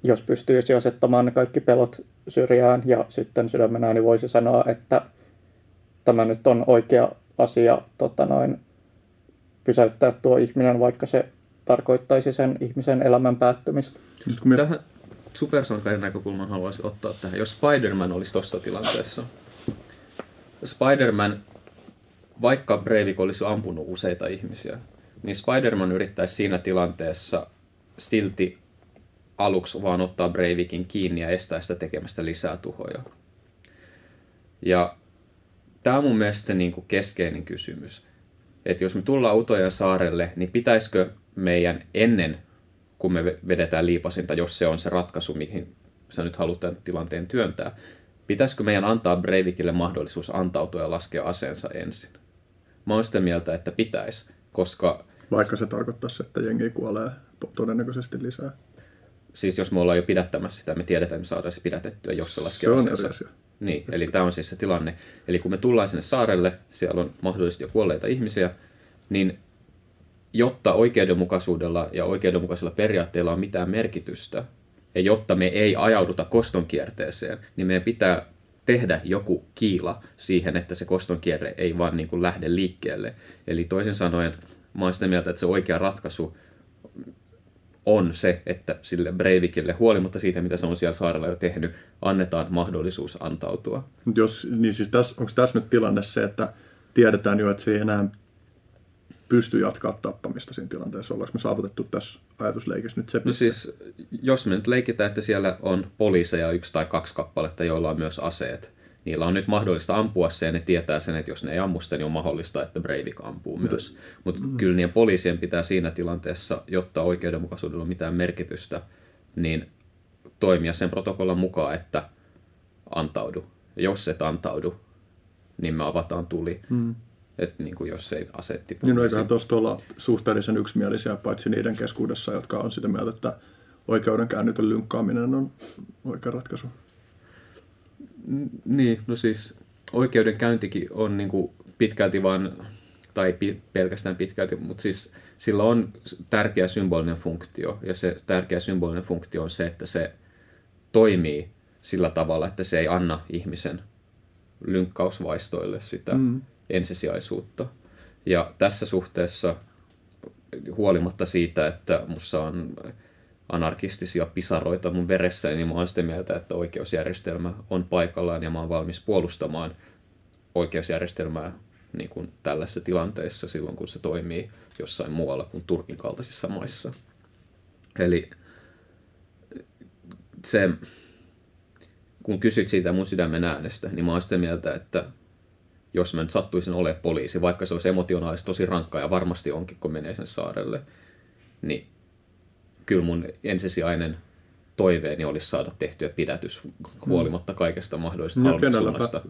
jos pystyisi asettamaan ne kaikki pelot syrjään ja sitten sydämen ääni voisi sanoa, että tämä nyt on oikea asia tota noin, pysäyttää tuo ihminen, vaikka se tarkoittaisi sen ihmisen elämän päättymistä. Tähän supersankarin näkökulman haluaisin ottaa tähän. Jos Spider-Man olisi tuossa tilanteessa, Spider-Man, vaikka Breivik olisi ampunut useita ihmisiä, niin Spider-Man yrittäisi siinä tilanteessa silti aluksi vaan ottaa Breivikin kiinni ja estää sitä tekemästä lisää tuhoja. Ja tämä on mun mielestä niin kuin keskeinen kysymys. Että jos me tullaan Utojan saarelle, niin pitäisikö meidän ennen, kun me vedetään liipasinta, jos se on se ratkaisu, mihin sä nyt halutaan tilanteen työntää, Pitäisikö meidän antaa Breivikille mahdollisuus antautua ja laskea aseensa ensin? Mä oon sitä mieltä, että pitäisi, koska... Vaikka se tarkoittaisi, että jengi kuolee todennäköisesti lisää. Siis jos me ollaan jo pidättämässä sitä, me tiedetään, että me saadaan se pidätettyä, jos se laskee se aseensa. asia. Niin, eli tämä on siis se tilanne. Eli kun me tullaan sinne saarelle, siellä on mahdollisesti jo kuolleita ihmisiä, niin jotta oikeudenmukaisuudella ja oikeudenmukaisilla periaatteilla on mitään merkitystä, ja jotta me ei ajauduta kostonkierteeseen, niin meidän pitää tehdä joku kiila siihen, että se kostonkierre ei vaan niin kuin lähde liikkeelle. Eli toisin sanoen, mä olen sitä mieltä, että se oikea ratkaisu on se, että sille Breivikille, huolimatta siitä, mitä se on siellä saarella jo tehnyt, annetaan mahdollisuus antautua. Jos, niin siis tässä, onko tässä nyt tilanne se, että tiedetään jo, että se ei enää pysty jatkaa tappamista siinä tilanteessa? Ollaanko me saavutettu tässä ajatusleikissä nyt se No siis, jos me nyt leikitään, että siellä on poliiseja yksi tai kaksi kappaletta, joilla on myös aseet, niillä on nyt mahdollista ampua se ja ne tietää sen, että jos ne ei ammu sitä, niin on mahdollista, että Breivik ampuu myös. Mutta mm. kyllä niiden poliisien pitää siinä tilanteessa, jotta oikeudenmukaisuudella on mitään merkitystä, niin toimia sen protokollan mukaan, että antaudu. Ja jos et antaudu, niin me avataan tuli. Mm. Että niin kuin jos ei asetti. Niin no eiköhän tuosta olla suhteellisen yksimielisiä, paitsi niiden keskuudessa, jotka on sitä mieltä, että oikeudenkäynnitön lynkkaaminen on oikea ratkaisu. Niin, no siis oikeudenkäyntikin on niin kuin pitkälti vaan, tai pi, pelkästään pitkälti, mutta siis sillä on tärkeä symbolinen funktio, ja se tärkeä symbolinen funktio on se, että se toimii sillä tavalla, että se ei anna ihmisen lynkkausvaistoille sitä mm. Ensisijaisuutta. Ja tässä suhteessa, huolimatta siitä, että mussa on anarkistisia pisaroita mun veressä, niin mä oon sitä mieltä, että oikeusjärjestelmä on paikallaan ja mä oon valmis puolustamaan oikeusjärjestelmää niin kuin tällaisessa tilanteessa silloin, kun se toimii jossain muualla kuin Turkin kaltaisissa maissa. Eli se, kun kysyt siitä mun sydämen äänestä, niin mä oon sitä mieltä, että jos mä nyt sattuisin olemaan poliisi, vaikka se olisi emotionaalisesti tosi rankkaa ja varmasti onkin, kun menee sen saarelle, niin kyllä mun ensisijainen toiveeni olisi saada tehtyä pidätys huolimatta kaikesta mahdollisesta no, halveksunnasta.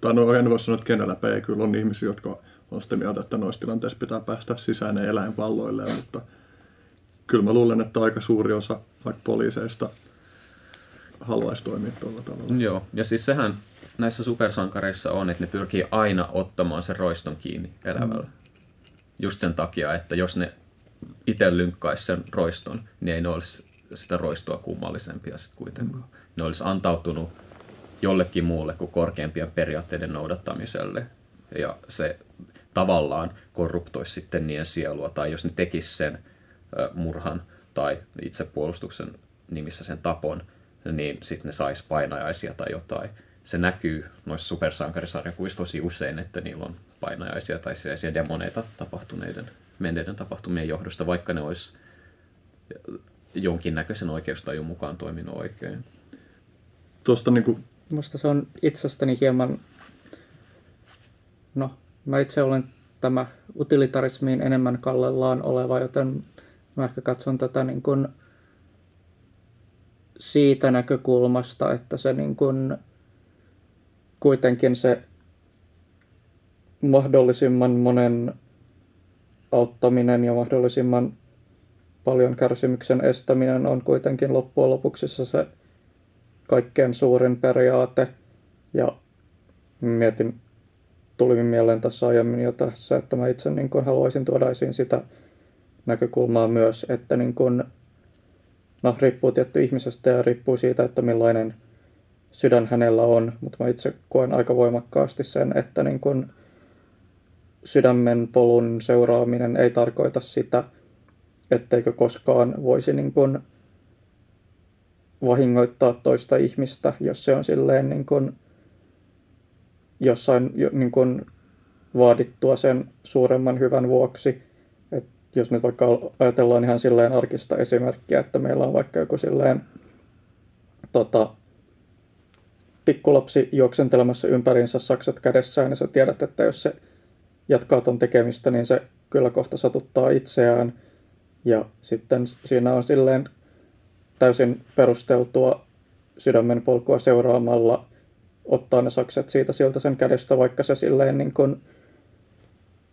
Tai no en voi sanoa, että kenelläpä ei kyllä on ihmisiä, jotka on sitä mieltä, että noissa tilanteissa pitää päästä sisään eläinvalloille, mutta kyllä mä luulen, että aika suuri osa vaikka poliiseista haluaisi toimia tuolla tavalla. Joo, ja siis sehän näissä supersankareissa on, että ne pyrkii aina ottamaan sen roiston kiinni elävällä. Mm. Just sen takia, että jos ne itse lynkkaisi sen roiston, niin ei ne olisi sitä roistoa kummallisempia sitten kuitenkaan. Mm. Ne olisi antautunut jollekin muulle kuin korkeimpien periaatteiden noudattamiselle. Ja se tavallaan korruptoisi sitten niiden sielua, tai jos ne tekis sen murhan tai itsepuolustuksen nimissä sen tapon, niin sitten ne sais painajaisia tai jotain. Se näkyy noissa supersankarisarjakuissa tosi usein, että niillä on painajaisia tai sellaisia demoneita tapahtuneiden menneiden tapahtumien johdosta, vaikka ne olisi jonkinnäköisen oikeustajun mukaan toiminut oikein. Tuosta niin kuin... Musta se on itsestäni hieman, no mä itse olen tämä utilitarismiin enemmän kallellaan oleva, joten mä ehkä katson tätä niin kuin siitä näkökulmasta, että se niin kuin kuitenkin se mahdollisimman monen auttaminen ja mahdollisimman paljon kärsimyksen estäminen on kuitenkin loppujen lopuksi se kaikkein suurin periaate. Ja mietin, tuli mieleen tässä aiemmin jo tässä, että mä itse niin kun haluaisin tuoda esiin sitä näkökulmaa myös, että niin kun, no, riippuu tietty ihmisestä ja riippuu siitä, että millainen sydän hänellä on, mutta mä itse koen aika voimakkaasti sen, että niin kun sydämen polun seuraaminen ei tarkoita sitä, etteikö koskaan voisi niin kuin vahingoittaa toista ihmistä, jos se on silleen niin kuin jossain niin kuin vaadittua sen suuremman hyvän vuoksi. Jos nyt vaikka ajatellaan ihan silleen arkista esimerkkiä, että meillä on vaikka joku silleen tota, pikkulapsi juoksentelemassa ympäriinsä sakset kädessään, ja sä tiedät, että jos se jatkaa ton tekemistä, niin se kyllä kohta satuttaa itseään – ja sitten siinä on silleen täysin perusteltua sydämen polkua seuraamalla ottaa ne sakset siitä siltä sen kädestä, vaikka se silleen niin kuin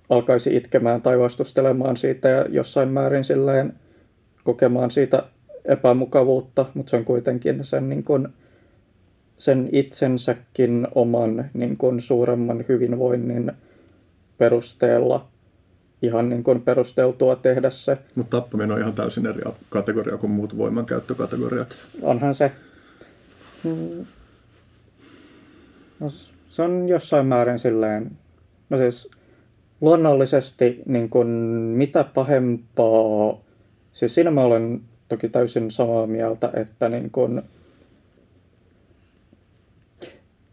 alkaisi itkemään tai vastustelemaan siitä ja jossain määrin silleen kokemaan siitä epämukavuutta, mutta se on kuitenkin sen, niin kuin, sen itsensäkin oman niin kuin suuremman hyvinvoinnin perusteella ihan niin kuin perusteltua tehdä se. Mutta tappaminen on ihan täysin eri kategoria kuin muut voimankäyttökategoriat. Onhan se. Mm. No, se on jossain määrin silleen, no siis luonnollisesti niin kuin mitä pahempaa, siis siinä mä olen toki täysin samaa mieltä, että niin kuin,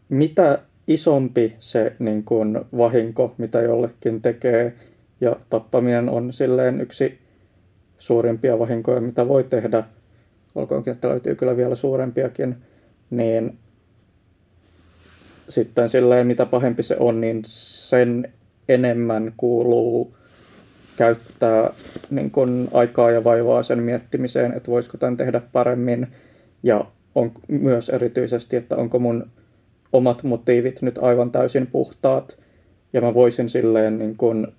mitä isompi se niin kuin vahinko, mitä jollekin tekee, ja tappaminen on silleen yksi suurimpia vahinkoja, mitä voi tehdä, olkoonkin, että löytyy kyllä vielä suurempiakin, niin sitten silleen mitä pahempi se on, niin sen enemmän kuuluu käyttää niin kun aikaa ja vaivaa sen miettimiseen, että voisiko tämän tehdä paremmin. Ja on myös erityisesti, että onko mun omat motiivit nyt aivan täysin puhtaat. Ja mä voisin silleen niin kun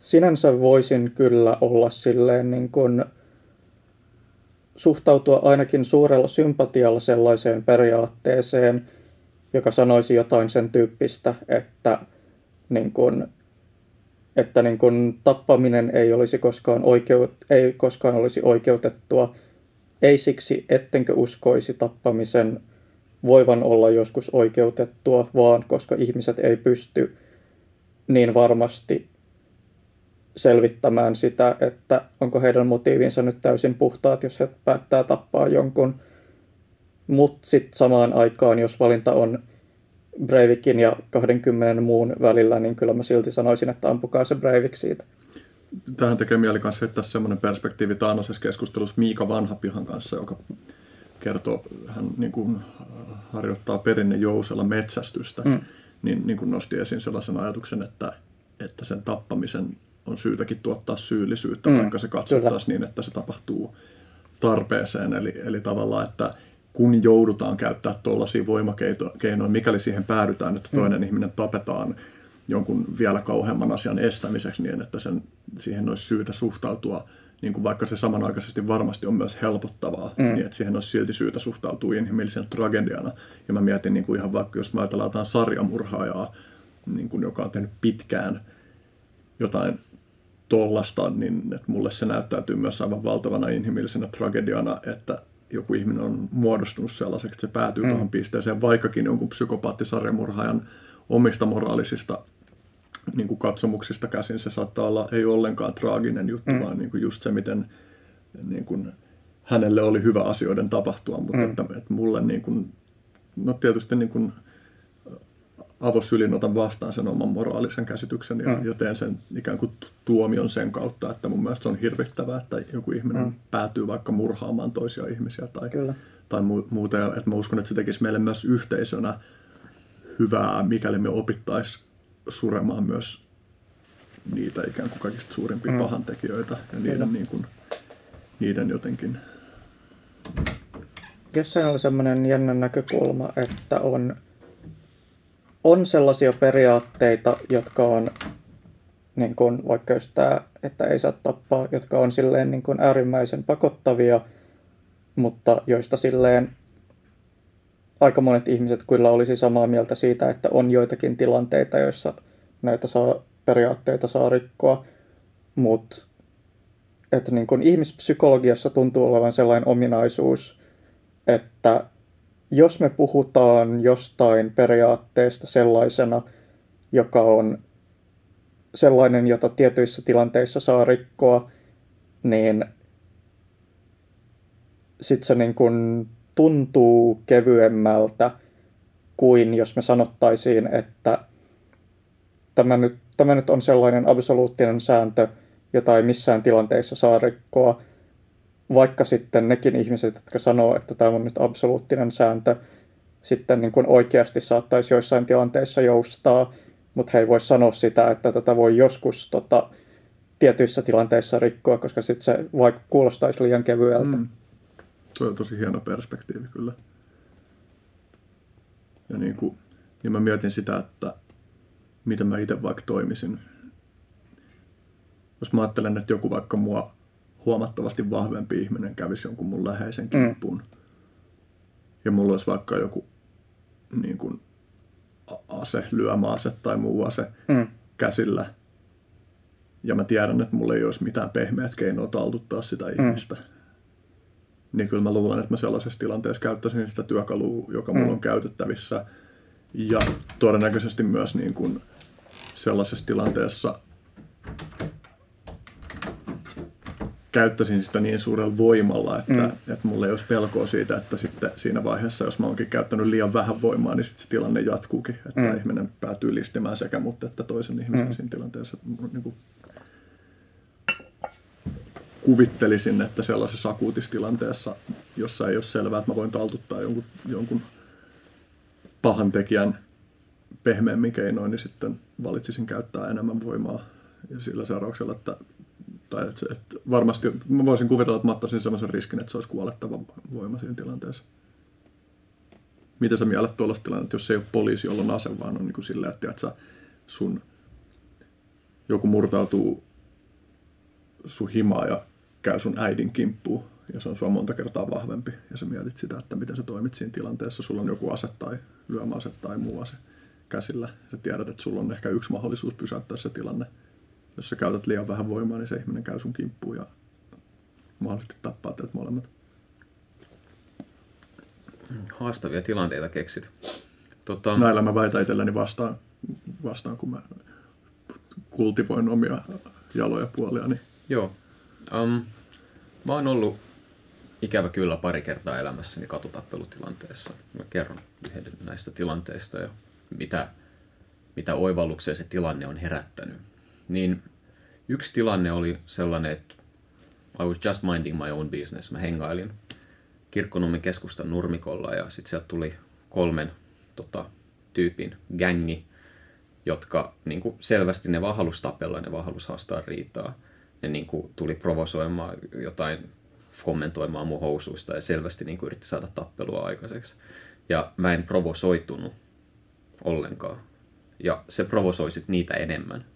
sinänsä voisin kyllä olla silleen niin kuin suhtautua ainakin suurella sympatialla sellaiseen periaatteeseen, joka sanoisi jotain sen tyyppistä, että niin kuin, että niin kun tappaminen ei olisi koskaan, oikeut, ei koskaan olisi oikeutettua, ei siksi, ettenkö uskoisi tappamisen voivan olla joskus oikeutettua, vaan koska ihmiset ei pysty niin varmasti selvittämään sitä, että onko heidän motiivinsa nyt täysin puhtaat, jos he päättää tappaa jonkun. Mutta sitten samaan aikaan, jos valinta on Breivikin ja 20 muun välillä, niin kyllä mä silti sanoisin, että ampukaa se Breivik siitä. Tähän tekee mieli kanssa heittää semmoinen perspektiivi taannoisessa keskustelussa Miika Vanhapihan kanssa, joka kertoo, hän niin kuin harjoittaa perinne jousella metsästystä, mm. niin, niin kuin nosti esiin sellaisen ajatuksen, että, että sen tappamisen on syytäkin tuottaa syyllisyyttä, mm. vaikka se katsottaisiin niin, että se tapahtuu tarpeeseen. Eli, eli tavallaan, että kun joudutaan käyttää tuollaisia voimakeinoja, mikäli siihen päädytään, että toinen mm. ihminen tapetaan jonkun vielä kauheamman asian estämiseksi niin, että sen, siihen olisi syytä suhtautua, niin kuin vaikka se samanaikaisesti varmasti on myös helpottavaa, mm. niin että siihen olisi silti syytä suhtautua inhimillisen tragediana. Ja mä mietin niin kuin ihan vaikka, jos mä ajatellaan jotain sarjamurhaajaa, niin kuin, joka on tehnyt pitkään jotain tollasta, niin että mulle se näyttäytyy myös aivan valtavana inhimillisenä tragediana, että joku ihminen on muodostunut sellaiseksi, että se päätyy mm. tuohon pisteeseen, vaikkakin jonkun psykopaattisarjamurhaajan omista moraalisista niin kuin katsomuksista käsin se saattaa olla ei ollenkaan traaginen juttu, mm. vaan niin kuin just se, miten niin kuin, hänelle oli hyvä asioiden tapahtua, mutta mm. että, että mulle niin kuin, no tietysti niin kuin, avosylin otan vastaan sen oman moraalisen käsityksen ja, mm. ja teen sen ikään kuin tuomion sen kautta, että mun mielestä se on hirvittävää, että joku ihminen mm. päätyy vaikka murhaamaan toisia ihmisiä tai, tai muuta. Ja, että mä uskon, että se tekisi meille myös yhteisönä hyvää, mikäli me opittaisiin suremaan myös niitä ikään kuin kaikista suurimpia mm. pahantekijöitä ja niiden, niin kuin, niiden jotenkin... Jossain oli semmoinen jännä näkökulma, että on on sellaisia periaatteita, jotka on niin kuin, vaikka just tämä, että ei saa tappaa, jotka on silleen niin kuin äärimmäisen pakottavia, mutta joista silleen aika monet ihmiset kyllä olisi samaa mieltä siitä, että on joitakin tilanteita, joissa näitä saa, periaatteita saa rikkoa, mutta että niin kuin ihmispsykologiassa tuntuu olevan sellainen ominaisuus, että jos me puhutaan jostain periaatteesta sellaisena, joka on sellainen, jota tietyissä tilanteissa saa rikkoa, niin sitten se niin kuin tuntuu kevyemmältä kuin jos me sanottaisiin, että tämä nyt, tämä nyt on sellainen absoluuttinen sääntö, jota ei missään tilanteissa saa rikkoa, vaikka sitten nekin ihmiset, jotka sanoo, että tämä on nyt absoluuttinen sääntö, sitten niin kuin oikeasti saattaisi joissain tilanteissa joustaa, mutta he ei voi sanoa sitä, että tätä voi joskus tota, tietyissä tilanteissa rikkoa, koska sitten se vaikka kuulostaisi liian kevyeltä. Mm. Se on tosi hieno perspektiivi kyllä. Ja niin kuin, niin mä mietin sitä, että miten mä itse vaikka toimisin. Jos mä ajattelen, että joku vaikka mua huomattavasti vahvempi ihminen kävisi jonkun mun läheisen mm. kimppuun. Mm. Ja mulla olisi vaikka joku niin kuin, ase, lyömäase tai muu ase mm. käsillä. Ja mä tiedän, että mulla ei olisi mitään pehmeät keinoa taltuttaa sitä mm. ihmistä. Niin kyllä mä luulen, että mä sellaisessa tilanteessa käyttäisin sitä työkalua, joka mulla mm. on käytettävissä. Ja todennäköisesti myös niin kuin sellaisessa tilanteessa käyttäisin sitä niin suurella voimalla, että, mm. että mulla ei olisi pelkoa siitä, että sitten siinä vaiheessa, jos mä oonkin käyttänyt liian vähän voimaa, niin sitten se tilanne jatkuukin, että mm. ihminen päätyy listimään sekä mutta että toisen ihmisen mm. siinä tilanteessa. Niin kuin kuvittelisin, että sellaisessa akuutissa tilanteessa, jossa ei ole selvää, että mä voin taltuttaa jonkun, jonkun pahan tekijän pehmeämmin keinoin, niin sitten valitsisin käyttää enemmän voimaa ja sillä seurauksella, että tai että, että varmasti, mä voisin kuvitella, että mä ottaisin sellaisen riskin, että se olisi kuolettava voima siinä tilanteessa. Miten sä mielet tuollaista tilannetta, jos se ei ole poliisi, jolla on ase, vaan on niin kuin silleen, että, että sun joku murtautuu sun himaa ja käy sun äidin kimppuun ja se on sua monta kertaa vahvempi ja sä mietit sitä, että miten sä toimit siinä tilanteessa. Sulla on joku ase tai lyömäase tai muu ase käsillä. Sä tiedät, että sulla on ehkä yksi mahdollisuus pysäyttää se tilanne – jos sä käytät liian vähän voimaa, niin se ihminen käy sun kimppuun ja mahdollisesti tappaa teidät molemmat. Haastavia tilanteita keksit. Tota, Näillä mä väitän itselleni vastaan, vastaan kun mä kultivoin omia jaloja puolia. Niin Joo. Um, mä oon ollut ikävä kyllä pari kertaa elämässäni katutappelutilanteessa. Mä kerron yhden näistä tilanteista ja mitä, mitä oivalluksia se tilanne on herättänyt. Niin yksi tilanne oli sellainen, että I was just minding my own business. Mä hengailin Kirkkonummen keskustan nurmikolla ja sitten sieltä tuli kolmen tota, tyypin gängi, jotka niin kuin selvästi ne vaan halusi tapella, ne vaan halusi haastaa riitaa. Ne niin kuin, tuli provosoimaan jotain, kommentoimaan mun housuista ja selvästi niin kuin, yritti saada tappelua aikaiseksi. Ja mä en provosoitunut ollenkaan. Ja se provosoi sit niitä enemmän.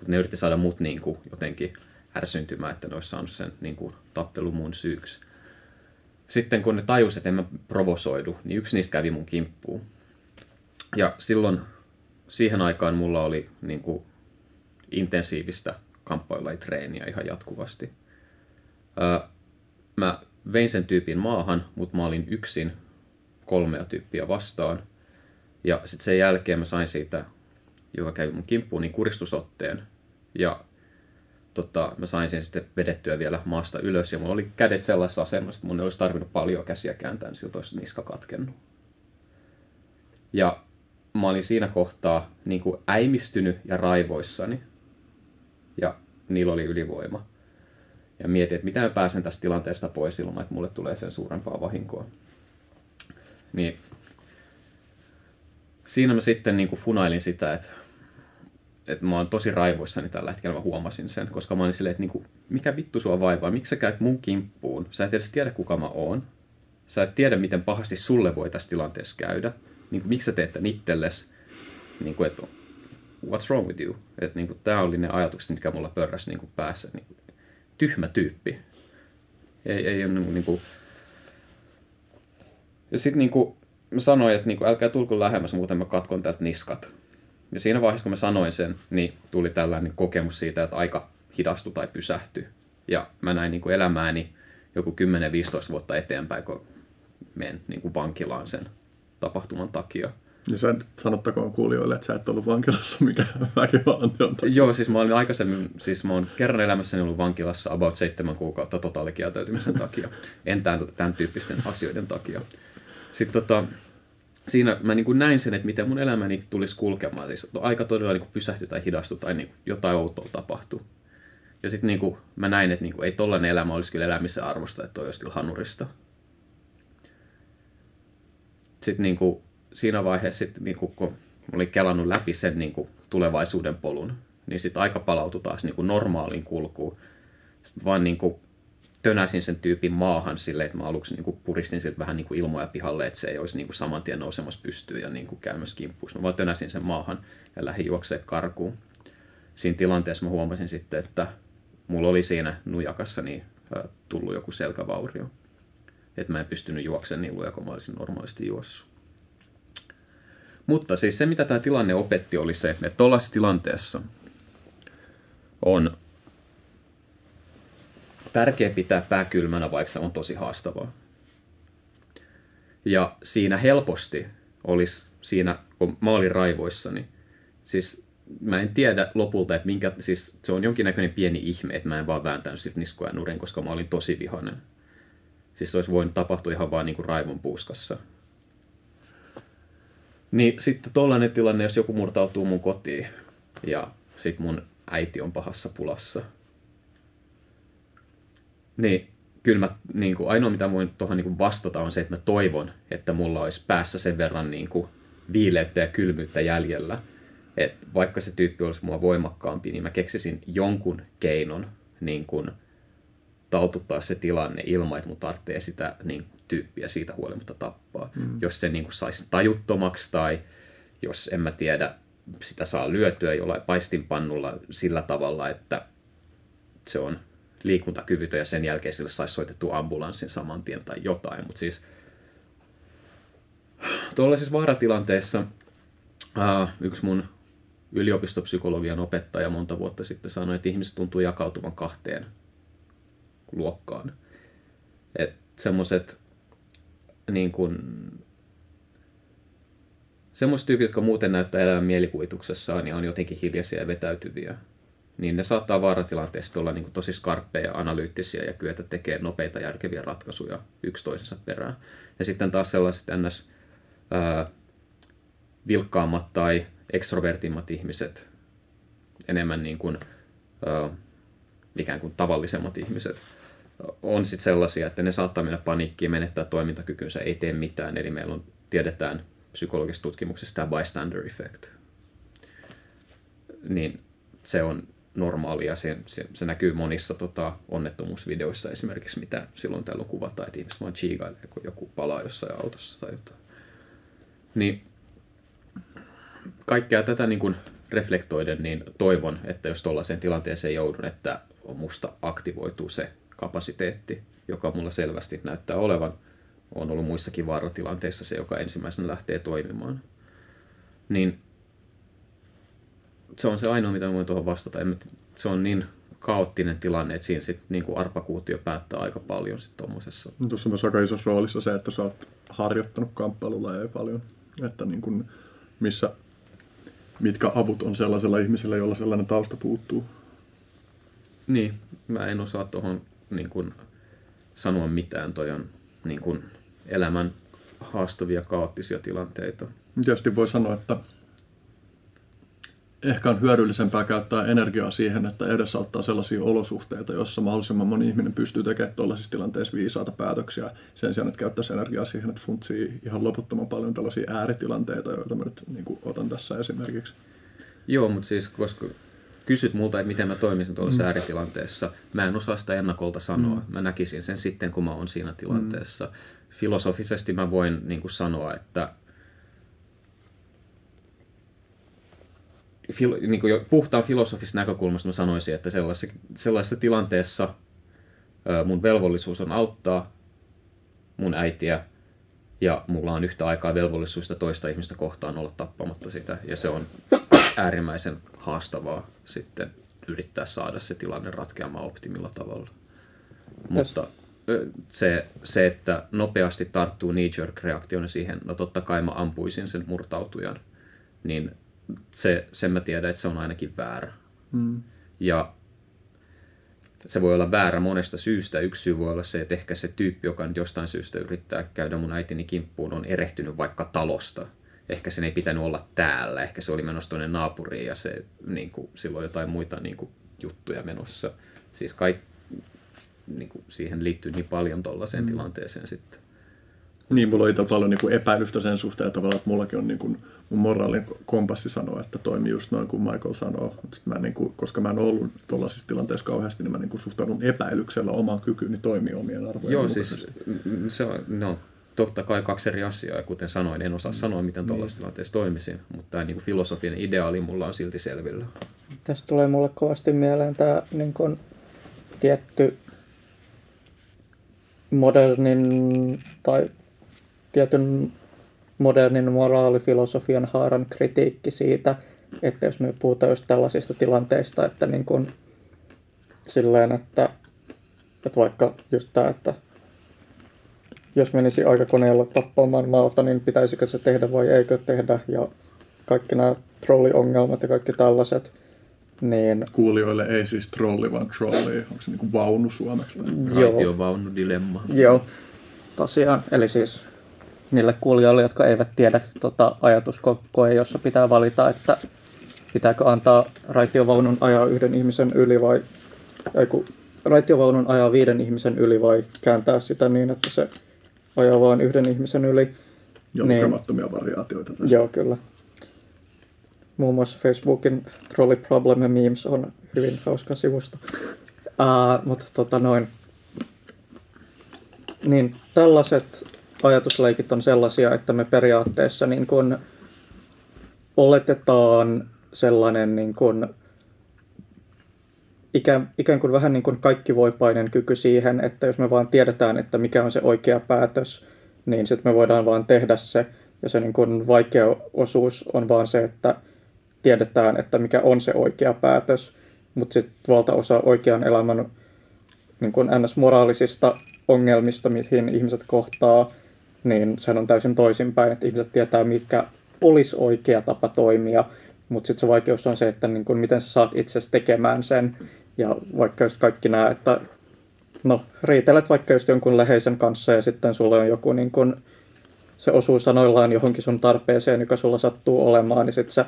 Mutta ne yritti saada mut niin kuin, jotenkin ärsyntymään, että ne olisi saanut sen niin kuin, tappelu mun syyksi. Sitten kun ne tajusivat, että en mä provosoidu, niin yksi niistä kävi mun kimppuun. Ja silloin siihen aikaan mulla oli niin kuin, intensiivistä kamppailajitreeniä ihan jatkuvasti. Mä vein sen tyypin maahan, mutta mä olin yksin kolmea tyyppiä vastaan. Ja sitten sen jälkeen mä sain siitä, joka kävi mun kimppuun, niin kuristusotteen. Ja tota, mä sain sen sitten vedettyä vielä maasta ylös. Ja mulla oli kädet sellaisessa asemassa, että mun olisi tarvinnut paljon käsiä kääntää, niin siltä olisi niska katkennut. Ja mä olin siinä kohtaa niin kuin äimistynyt ja raivoissani. Ja niillä oli ylivoima. Ja mietin, että miten mä pääsen tästä tilanteesta pois ilman, että mulle tulee sen suurempaa vahinkoa. Niin siinä mä sitten niin kuin funailin sitä, että, että mä oon tosi raivoissani tällä hetkellä, mä huomasin sen, koska mä olin silleen, että niin kuin, mikä vittu sua vaivaa, miksi sä käyt mun kimppuun, sä et edes tiedä kuka mä oon, sä et tiedä miten pahasti sulle voi tässä tilanteessa käydä, niin kuin, miksi sä teet tämän itsellesi, niin kuin, että what's wrong with you, että niin kuin, tää oli ne ajatukset, mitkä mulla pörräsi niin kuin päässä, niin kuin, tyhmä tyyppi, ei, ei ole niin kuin, ja sitten niin kuin, mä sanoin, että niin kuin, älkää tulko lähemmäs, muuten mä katkon täältä niskat. Ja siinä vaiheessa, kun mä sanoin sen, niin tuli tällainen kokemus siitä, että aika hidastui tai pysähtyi. Ja mä näin niin kuin elämääni joku 10-15 vuotta eteenpäin, kun menen niin kuin vankilaan sen tapahtuman takia. Ja sä nyt sanottakoon kuulijoille, että sä et ollut vankilassa mikä väkivallan teon takia. Joo, siis mä olin aikaisemmin, siis mä oon kerran elämässäni ollut vankilassa about seitsemän kuukautta totaalikieltäytymisen takia. En tämän, tämän tyyppisten asioiden takia. Sitten tota, siinä mä niin kuin näin sen, että miten mun elämäni tulisi kulkemaan. Siis aika todella niin kuin tai hidastui tai niin kuin jotain outoa tapahtui. Ja sitten niin mä näin, että niin kuin, ei tollainen elämä olisi kyllä elämisen arvosta, että toi olisi kyllä hanurista. Sitten niin kuin, siinä vaiheessa, sit, niin kuin, kun olin kelannut läpi sen niin kuin, tulevaisuuden polun, niin sitten aika palautui taas niin kuin normaaliin kulkuun. Sitten vaan niin kuin, tönäsin sen tyypin maahan silleen, että mä aluksi niin kuin puristin siltä vähän niin kuin ilmoja pihalle, että se ei olisi niin kuin saman tien nousemassa pystyyn ja niin kuin käymässä kimppuun. Mä vaan tönäsin sen maahan ja lähdin juoksemaan karkuun. Siinä tilanteessa mä huomasin sitten, että mulla oli siinä nujakassa niin, tullut joku selkävaurio. Että mä en pystynyt juoksemaan niin lujaa kuin mä olisin normaalisti juossut. Mutta siis se, mitä tämä tilanne opetti, oli se, että tuollaisessa tilanteessa on tärkeä pitää pää kylmänä, vaikka se on tosi haastavaa. Ja siinä helposti olisi, siinä kun mä olin raivoissani, siis mä en tiedä lopulta, että minkä, siis se on jonkinnäköinen pieni ihme, että mä en vaan vääntänyt siltä niskoja nurin, koska mä olin tosi vihainen. Siis se olisi voinut tapahtua ihan vaan niin kuin raivon puuskassa. Niin sitten tollainen tilanne, jos joku murtautuu mun kotiin ja sitten mun äiti on pahassa pulassa – niin, kyllä mä, niin kuin, ainoa mitä voin tuohon niin vastata on se, että mä toivon, että mulla olisi päässä sen verran niin kuin, viileyttä ja kylmyyttä jäljellä. että vaikka se tyyppi olisi mua voimakkaampi, niin mä keksisin jonkun keinon niin kuin, taltuttaa se tilanne ilman, että mun tarvitsee sitä niin, tyyppiä siitä huolimatta tappaa. Mm. Jos se niin kuin, saisi tajuttomaksi tai jos en mä tiedä, sitä saa lyötyä jollain paistinpannulla sillä tavalla, että se on liikuntakyvytön ja sen jälkeen sille saisi soitettu ambulanssin saman tien tai jotain. Mutta siis tuollaisissa vaaratilanteissa uh, yksi mun yliopistopsykologian opettaja monta vuotta sitten sanoi, että ihmiset tuntuu jakautuvan kahteen luokkaan. Että semmoiset niin kuin, semmoiset tyypit, jotka muuten näyttää elämän mielikuvituksessaan ja on jotenkin hiljaisia ja vetäytyviä, niin ne saattaa vaaratilanteessa olla niin kuin tosi skarppeja, analyyttisiä ja kyetä tekemään nopeita järkeviä ratkaisuja yksi toisensa perään. Ja sitten taas sellaiset ns. Vilkkaammat tai ekstrovertimmat ihmiset, enemmän niin kuin, ää, ikään kuin tavallisemmat ihmiset, on sitten sellaisia, että ne saattaa mennä paniikkiin, menettää toimintakykynsä, ei tee mitään. Eli meillä on, tiedetään psykologisesta tutkimuksesta tämä bystander effect. Niin se on normaali ja se, se, se näkyy monissa tota, onnettomuusvideoissa esimerkiksi, mitä silloin täällä kuvataan, että ihmiset vaan chiigailee, kun joku palaa jossain autossa tai jotain. Niin kaikkea tätä niin kuin reflektoiden, niin toivon, että jos tuollaiseen tilanteeseen joudun, että musta aktivoituu se kapasiteetti, joka mulla selvästi näyttää olevan. On ollut muissakin vaaratilanteissa se, joka ensimmäisenä lähtee toimimaan. Niin se on se ainoa, mitä voin tuohon vastata. Se on niin kaoottinen tilanne, että siinä sitten niin arpakuutio päättää aika paljon sitten tuommoisessa. Tuossa on myös aika isossa roolissa se, että sä oot harjoittanut kamppailulla ei paljon. Että niin kun, missä, mitkä avut on sellaisella ihmisellä, jolla sellainen tausta puuttuu. Niin, mä en osaa tuohon niin kun, sanoa mitään. Toi on niin kun, elämän haastavia, kaoottisia tilanteita. Tietysti voi sanoa, että ehkä on hyödyllisempää käyttää energiaa siihen, että edesauttaa sellaisia olosuhteita, joissa mahdollisimman moni ihminen pystyy tekemään tuollaisissa tilanteissa viisaata päätöksiä sen sijaan, että käyttäisi energiaa siihen, että funtsii ihan loputtoman paljon tällaisia ääritilanteita, joita mä nyt niin kuin, otan tässä esimerkiksi. Joo, mutta siis koska kysyt multa, että miten mä toimisin tuollaisessa mm. ääritilanteessa, mä en osaa sitä ennakolta sanoa. Mm. Mä näkisin sen sitten, kun mä oon siinä tilanteessa. Mm. Filosofisesti mä voin niin kuin sanoa, että filo, niin kuin jo puhtaan filosofisesta näkökulmasta mä sanoisin, että sellaisessa, sellaisessa tilanteessa mun velvollisuus on auttaa mun äitiä ja mulla on yhtä aikaa velvollisuus toista ihmistä kohtaan olla tappamatta sitä. Ja se on äärimmäisen haastavaa sitten yrittää saada se tilanne ratkeamaan optimilla tavalla. Mutta se, se, että nopeasti tarttuu knee-jerk-reaktioon siihen, no totta kai mä ampuisin sen murtautujan, niin se, sen mä tiedän, että se on ainakin väärä. Mm. Ja se voi olla väärä monesta syystä. Yksi syy voi olla se, että ehkä se tyyppi, joka nyt jostain syystä yrittää käydä mun äitini kimppuun, on erehtynyt vaikka talosta. Ehkä sen ei pitänyt olla täällä, ehkä se oli menossa tuonne naapuriin ja se, niin kuin, silloin jotain muita niin kuin, juttuja menossa. Siis kaik, niin kuin, siihen liittyy niin paljon tuollaiseen mm. tilanteeseen sitten. Niin, mulla on itse paljon niin kuin epäilystä sen suhteen tavallaan, että mullakin on niin kuin, mun moraalin kompassi sanoo, että toimii just noin kuin Michael sanoo. Mä niin kuin, koska mä en ollut tuollaisissa tilanteissa kauheasti, niin mä niin kuin suhtaudun epäilyksellä omaan kykyyni toimia omien arvojen Joo, siis se on, no, totta kai kaksi eri asiaa, ja kuten sanoin, en osaa mm. sanoa, miten tuollaisessa niin. tilanteessa toimisin, mutta tämä niin kuin filosofinen ideaali mulla on silti selvillä. Tästä tulee mulle kovasti mieleen tämä niin kuin, tietty modernin tai tietyn modernin moraalifilosofian haaran kritiikki siitä, että jos me puhutaan just tällaisista tilanteista, että niin kuin silleen, että, että vaikka just tämä, että jos menisi aikakoneella tappamaan maata, niin pitäisikö se tehdä vai eikö tehdä, ja kaikki nämä trolliongelmat ja kaikki tällaiset, niin... Kuulijoille ei siis trolli, vaan trolli. Onko se niin kuin vaunu suomeksi? Raitiovaunu dilemma. Joo, tosiaan. Eli siis niille kuulijoille, jotka eivät tiedä tota, ajatuskoe, jossa pitää valita, että pitääkö antaa raitiovaunun ajaa yhden ihmisen yli vai ei, kun raitiovaunun ajaa viiden ihmisen yli vai kääntää sitä niin, että se ajaa vain yhden ihmisen yli. Joo, niin, lukemattomia variaatioita tästä. Joo, kyllä. Muun muassa Facebookin Trolley Problem Memes on hyvin hauska sivusto. Uh, mutta tota noin. Niin tällaiset ajatusleikit on sellaisia, että me periaatteessa niin kuin oletetaan sellainen niin kuin ikään, ikään kuin vähän niin kuin kaikkivoipainen kyky siihen, että jos me vaan tiedetään, että mikä on se oikea päätös, niin sitten me voidaan vaan tehdä se. Ja se niin kuin vaikea osuus on vaan se, että tiedetään, että mikä on se oikea päätös, mutta sitten valtaosa oikean elämän niin kuin ns-moraalisista ongelmista, mihin ihmiset kohtaa, niin sehän on täysin toisinpäin, että ihmiset tietää, mikä olisi oikea tapa toimia, mutta sitten se vaikeus on se, että niin kun, miten sä saat itse tekemään sen. Ja vaikka just kaikki nämä, että no riitelet vaikka just jonkun läheisen kanssa ja sitten sulla on joku niin kun, se osuu sanoillaan johonkin sun tarpeeseen, joka sulla sattuu olemaan, niin sitten sä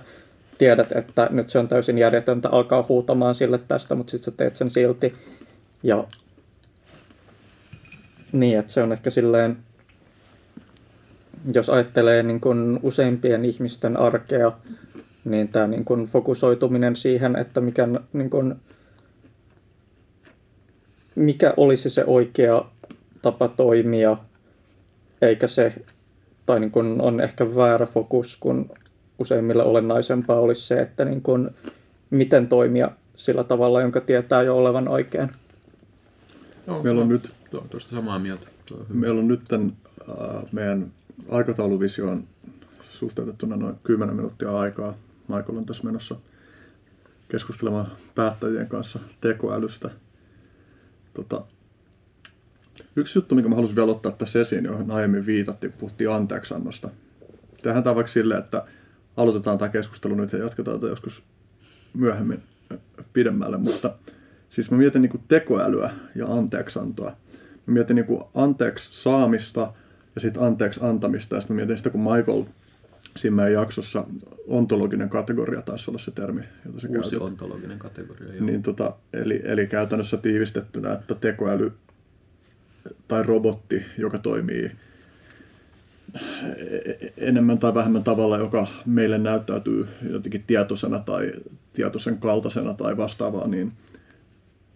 tiedät, että nyt se on täysin järjetöntä alkaa huutamaan sille tästä, mutta sitten sä teet sen silti. Ja niin, että se on ehkä silleen, jos ajattelee niin kuin useimpien ihmisten arkea, niin tämä niin kuin fokusoituminen siihen, että mikä, niin kuin, mikä olisi se oikea tapa toimia, eikä se, tai niin kuin on ehkä väärä fokus, kun useimmille olennaisempaa olisi se, että niin kuin, miten toimia sillä tavalla, jonka tietää jo olevan oikein. No, Meillä on nyt, tuosta samaa mieltä. meillä on nyt tämän, äh, meidän aikatauluvisioon suhteutettuna noin 10 minuuttia aikaa. Michael on tässä menossa keskustelemaan päättäjien kanssa tekoälystä. Tota, yksi juttu, mikä mä halusin vielä ottaa tässä esiin, johon aiemmin viitattiin, kun puhuttiin anteeksannosta. Tehdään tämä vaikka silleen, että aloitetaan tämä keskustelu nyt ja jatketaan tätä joskus myöhemmin pidemmälle, mutta siis mä mietin niin tekoälyä ja anteeksantoa. Mä mietin niin anteeksi saamista ja sitten anteeksi antamista, ja sitten mietin sitä, kun Michael siinä meidän jaksossa ontologinen kategoria taisi olla se termi, jota se Uusi käytit. ontologinen kategoria, joo. Niin tota, eli, eli käytännössä tiivistettynä, että tekoäly tai robotti, joka toimii enemmän tai vähemmän tavalla, joka meille näyttäytyy jotenkin tietoisena tai tietoisen kaltaisena tai vastaavaa, niin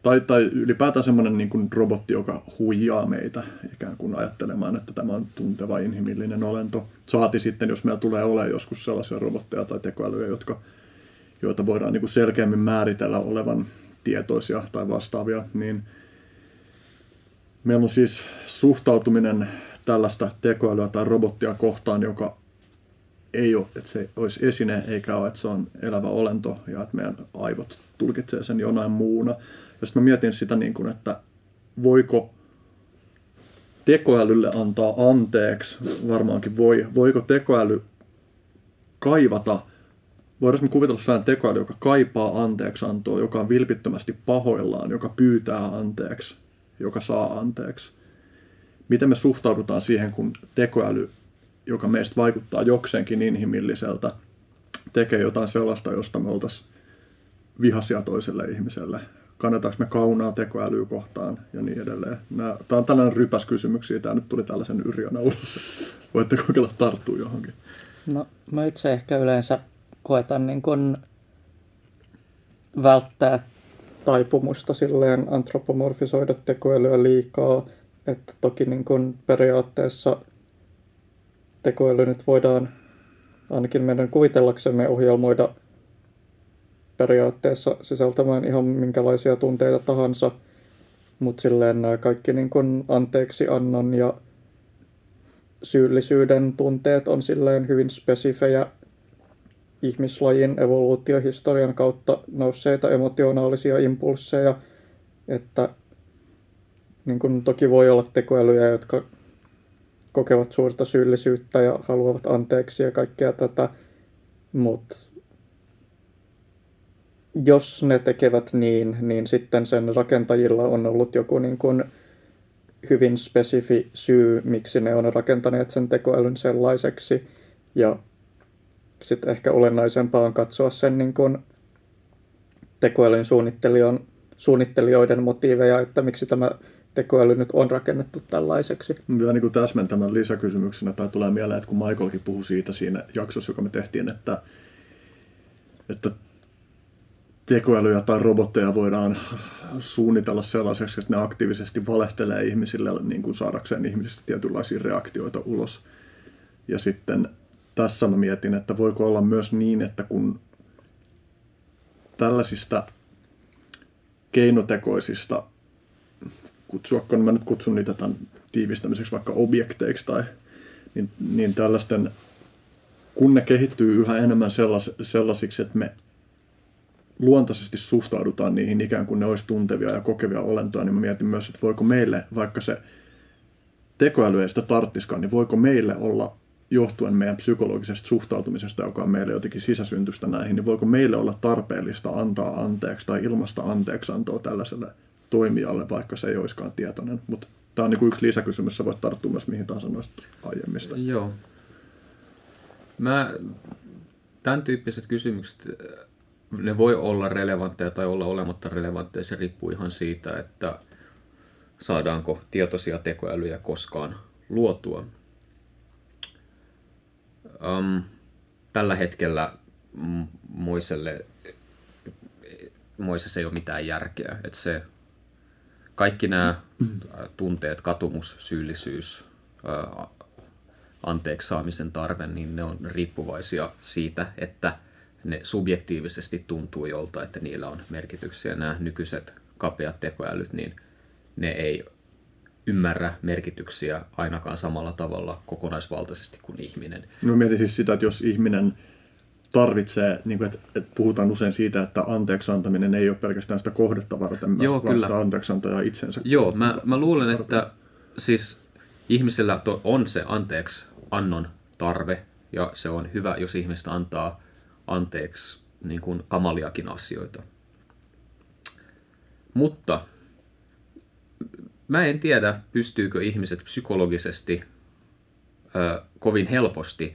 tai, tai ylipäätään semmoinen niin kuin robotti, joka huijaa meitä ikään kuin ajattelemaan, että tämä on tunteva inhimillinen olento. Saati sitten, jos meillä tulee olemaan joskus sellaisia robotteja tai tekoälyjä, jotka, joita voidaan niin kuin selkeämmin määritellä olevan tietoisia tai vastaavia, niin meillä on siis suhtautuminen tällaista tekoälyä tai robottia kohtaan, joka ei ole, että se olisi esine, eikä ole, että se on elävä olento ja että meidän aivot tulkitsee sen jonain muuna. Ja sitten mä mietin sitä niin kuin, että voiko tekoälylle antaa anteeksi, varmaankin voi, voiko tekoäly kaivata, voidaanko me kuvitella sellainen tekoäly, joka kaipaa anteeksiantoa, joka on vilpittömästi pahoillaan, joka pyytää anteeksi, joka saa anteeksi. Miten me suhtaudutaan siihen, kun tekoäly, joka meistä vaikuttaa jokseenkin inhimilliseltä, tekee jotain sellaista, josta me oltaisiin vihaisia toiselle ihmiselle. Kannataanko me kaunaa tekoälyä kohtaan ja niin edelleen. Nämä, tämä on tällainen rypäs kysymyksiä. Tämä nyt tuli tällaisen yrjönä ulos. Voitte kokeilla tarttua johonkin. No, mä itse ehkä yleensä koetan niin kun välttää taipumusta silleen antropomorfisoida tekoälyä liikaa. Että toki niin kun periaatteessa tekoäly nyt voidaan ainakin meidän kuvitellaksemme ohjelmoida periaatteessa sisältämään ihan minkälaisia tunteita tahansa, mutta silleen nämä kaikki niin kun anteeksi annon ja syyllisyyden tunteet on silleen hyvin spesifejä ihmislajin evoluutiohistorian kautta nousseita emotionaalisia impulsseja, että niin kun toki voi olla tekoälyjä, jotka kokevat suurta syyllisyyttä ja haluavat anteeksi ja kaikkea tätä, mutta jos ne tekevät niin, niin sitten sen rakentajilla on ollut joku niin kuin hyvin spesifi syy, miksi ne on rakentaneet sen tekoälyn sellaiseksi. Ja sitten ehkä olennaisempaa on katsoa sen niin kuin tekoälyn suunnittelijan, suunnittelijoiden motiiveja, että miksi tämä tekoäly nyt on rakennettu tällaiseksi. Vielä niin kuin täsmentämään lisäkysymyksenä, tai tulee mieleen, että kun Michaelkin puhui siitä siinä jaksossa, joka me tehtiin, että, että tekoälyjä tai robotteja voidaan suunnitella sellaiseksi, että ne aktiivisesti valehtelee ihmisille niin kuin saadakseen ihmisistä tietynlaisia reaktioita ulos. Ja sitten tässä mä mietin, että voiko olla myös niin, että kun tällaisista keinotekoisista, kutsuakko, mä nyt kutsun niitä tämän tiivistämiseksi vaikka objekteiksi tai niin, niin tällaisten kun ne kehittyy yhä enemmän sellaisiksi, että me luontaisesti suhtaudutaan niihin ikään kuin ne olisi tuntevia ja kokevia olentoja, niin mä mietin myös, että voiko meille, vaikka se tekoäly ei sitä tarttiskaan, niin voiko meille olla johtuen meidän psykologisesta suhtautumisesta, joka on meille jotenkin sisäsyntystä näihin, niin voiko meille olla tarpeellista antaa anteeksi tai ilmasta anteeksi antoa tällaiselle toimijalle, vaikka se ei olisikaan tietoinen. Mutta tämä on niin yksi lisäkysymys, sä voit tarttua myös mihin tahansa noista aiemmista. Joo. Mä, tämän tyyppiset kysymykset, ne voi olla relevantteja tai olla olematta relevantteja, se riippuu ihan siitä, että saadaanko tietoisia tekoälyjä koskaan luotua. Um, tällä hetkellä Moiselle, Moisessa ei ole mitään järkeä. Että se, kaikki nämä tunteet, katumus, syyllisyys, anteeksi saamisen tarve, niin ne on riippuvaisia siitä, että ne subjektiivisesti tuntuu jolta, että niillä on merkityksiä. Nämä nykyiset kapeat tekoälyt, niin ne ei ymmärrä merkityksiä ainakaan samalla tavalla kokonaisvaltaisesti kuin ihminen. No mietin siis sitä, että jos ihminen tarvitsee, niin kuin, että, että puhutaan usein siitä, että anteeksi antaminen ei ole pelkästään sitä kohdetta varten, Joo, vaan kyllä. sitä anteeksi antajaa itsensä. Joo, mä, mä luulen, että siis ihmisellä on se anteeksi annon tarve, ja se on hyvä, jos ihmistä antaa anteeksi niin kuin kamaliakin asioita. Mutta mä en tiedä, pystyykö ihmiset psykologisesti ö, kovin helposti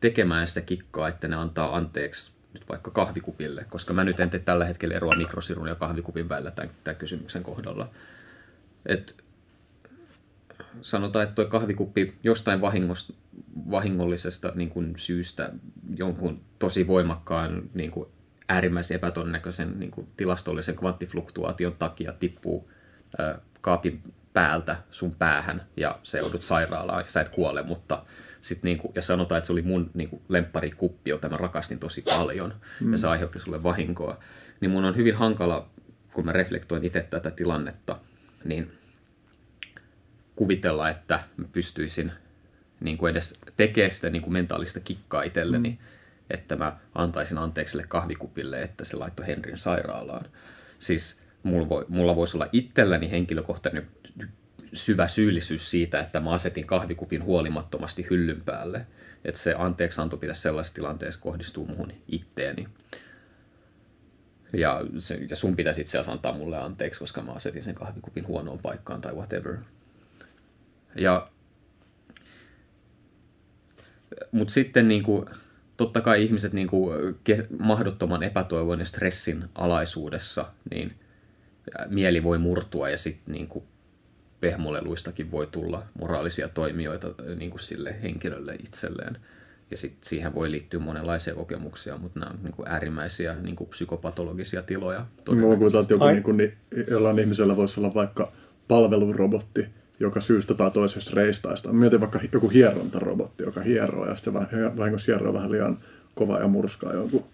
tekemään sitä kikkaa, että ne antaa anteeksi nyt vaikka kahvikupille, koska mä nyt en tee tällä hetkellä eroa mikrosirun ja kahvikupin välillä tämän, tämän kysymyksen kohdalla. Et sanotaan, että tuo kahvikuppi jostain vahingollisesta niin kuin syystä jonkun tosi voimakkaan niin kuin äärimmäisen epätodennäköisen niin kuin tilastollisen kvanttifluktuaation takia tippuu ö, kaapin päältä sun päähän ja se joudut sairaalaan ja sä et kuole, mutta sit niinku, ja sanotaan, että se oli mun niinku lempparikuppi, jota mä rakastin tosi paljon mm. ja se aiheutti sulle vahinkoa, niin mun on hyvin hankala, kun mä reflektoin itse tätä tilannetta, niin kuvitella, että mä pystyisin niin kuin edes tekemään sitä niin kuin mentaalista kikkaa itselleni, mm. että mä antaisin anteeksi sille kahvikupille, että se laittoi Henrin sairaalaan. Siis mulla, voi, mulla voisi olla itselläni henkilökohtainen syvä syyllisyys siitä, että mä asetin kahvikupin huolimattomasti hyllyn päälle. Että se anteeksianto pitäisi sellaisessa tilanteessa kohdistua muhun itteeni. Ja, se, ja sun pitäisi itse asiassa antaa mulle anteeksi, koska mä asetin sen kahvikupin huonoon paikkaan tai whatever. Ja, mutta sitten niin kuin, totta kai ihmiset niin kuin, mahdottoman epätoivon ja stressin alaisuudessa, niin mieli voi murtua ja sitten niin kuin, pehmoleluistakin voi tulla moraalisia toimijoita niin kuin sille henkilölle itselleen. Ja sit siihen voi liittyä monenlaisia kokemuksia, mutta nämä on niin kuin äärimmäisiä niin kuin psykopatologisia tiloja. Mä kuvitellaan, että joku, niin kuin, niin, jollain ihmisellä voisi olla vaikka palvelurobotti, joka syystä tai toisesta reistaista. Mietin vaikka joku hierontarobotti, joka hieroo ja sitten se vahingossa hieroo vähän liian kova ja murskaa jonkun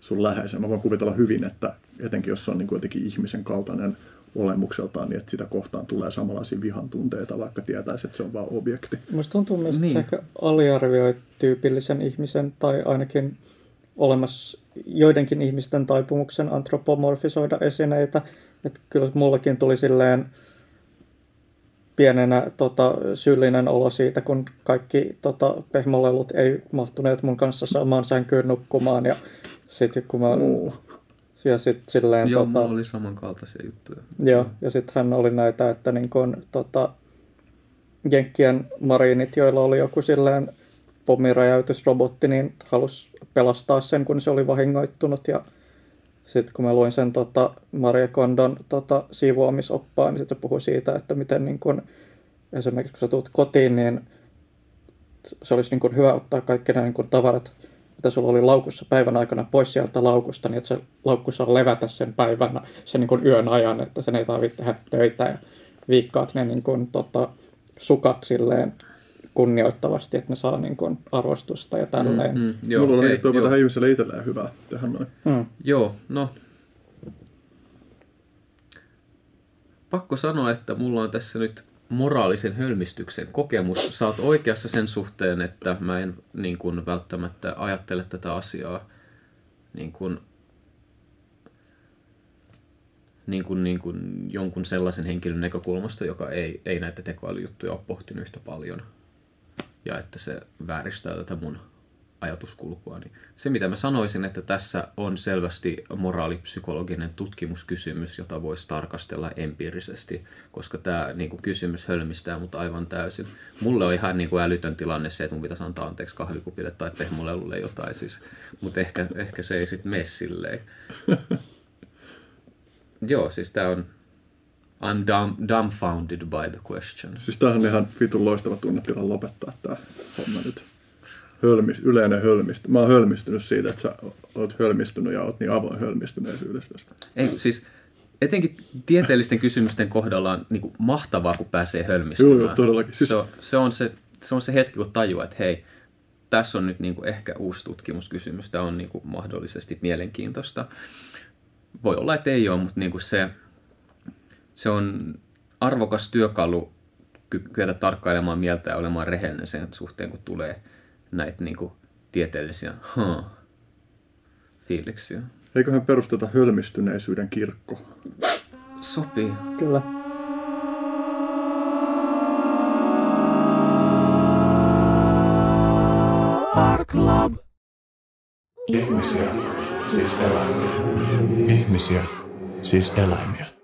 sun läheisen. Mä voin kuvitella hyvin, että etenkin jos se on niin kuin jotenkin ihmisen kaltainen olemukseltaan, niin että sitä kohtaan tulee samanlaisia vihan tunteita, vaikka tietäisi, että se on vain objekti. Minusta tuntuu myös, että niin. se ehkä aliarvioi tyypillisen ihmisen tai ainakin olemassa joidenkin ihmisten taipumuksen antropomorfisoida esineitä. Että kyllä mullakin tuli silleen pienenä tota, syyllinen olo siitä, kun kaikki tota, pehmolelut ei mahtuneet mun kanssa samaan sänkyyn nukkumaan. Ja sitten kun mä... Uh. Ja sit, silleen, joo, tota, oli samankaltaisia juttuja. Joo, ja sitten hän oli näitä, että niin kun, tota, Jenkkien marinit, joilla oli joku silleen pommiräjäytysrobotti, niin halusi pelastaa sen, kun se oli vahingoittunut. Ja sitten kun mä luin sen tota, Maria Kondon tota, siivoamisoppaan, niin sitten se puhui siitä, että miten niin kun, esimerkiksi kun sä tulet kotiin, niin se olisi niin kun, hyvä ottaa kaikki nämä niin tavarat, mitä sulla oli laukussa päivän aikana pois sieltä laukusta, niin että se laukku saa levätä sen päivän, sen niin kun, yön ajan, että sen ei tarvitse tehdä töitä ja viikkaat ne niin kun, tota, sukat silleen kunnioittavasti, että ne saa niin kuin arvostusta ja tälleen. Mm, mm, joo, Mulla on tähän ihmiselle itselleen hyvää tehdä noin. Mm. Joo, no. Pakko sanoa, että mulla on tässä nyt moraalisen hölmistyksen kokemus. Sä oot oikeassa sen suhteen, että mä en niin kuin, välttämättä ajattele tätä asiaa niin kuin, niin kuin, niin kuin jonkun sellaisen henkilön näkökulmasta, joka ei, ei näitä tekoälyjuttuja ole pohtinut yhtä paljon. Ja että se vääristää tätä mun ajatuskulkua. Niin se, mitä mä sanoisin, että tässä on selvästi moraalipsykologinen tutkimuskysymys, jota voisi tarkastella empiirisesti, koska tämä niin kuin, kysymys hölmistää mut aivan täysin. Mulle on ihan niin kuin, älytön tilanne se, että mun pitäisi antaa anteeksi kahvikupille tai pehmolelulle jotain, siis, mutta ehkä, ehkä se ei sitten mene silleen. Joo, siis tämä on I'm dumb, dumbfounded by the question. Siis tämähän on ihan vitun loistava tunnetila lopettaa tämä homma nyt. Hölmis, yleinen hölmistä. Mä oon hölmistynyt siitä, että sä oot hölmistynyt ja oot niin avoin hölmistyneisyydestä. Ei, siis etenkin tieteellisten kysymysten kohdalla on niin kuin mahtavaa, kun pääsee hölmistymään. Joo, joo, todellakin. Siis... Se, on, se, on se, se on se hetki, kun tajuaa, että hei, tässä on nyt niin kuin ehkä uusi tutkimuskysymys, tämä on niin kuin mahdollisesti mielenkiintoista. Voi olla, että ei ole, mutta niin kuin se, se on arvokas työkalu kyetä tarkkailemaan mieltä ja olemaan rehellinen sen suhteen, kun tulee näitä niin kuin, tieteellisiä huh, fiiliksiä. Eiköhän perusteta hölmistyneisyyden kirkko. Sopii. Kyllä. Art Club. Ihmisiä, siis eläimiä. Ihmisiä, siis eläimiä.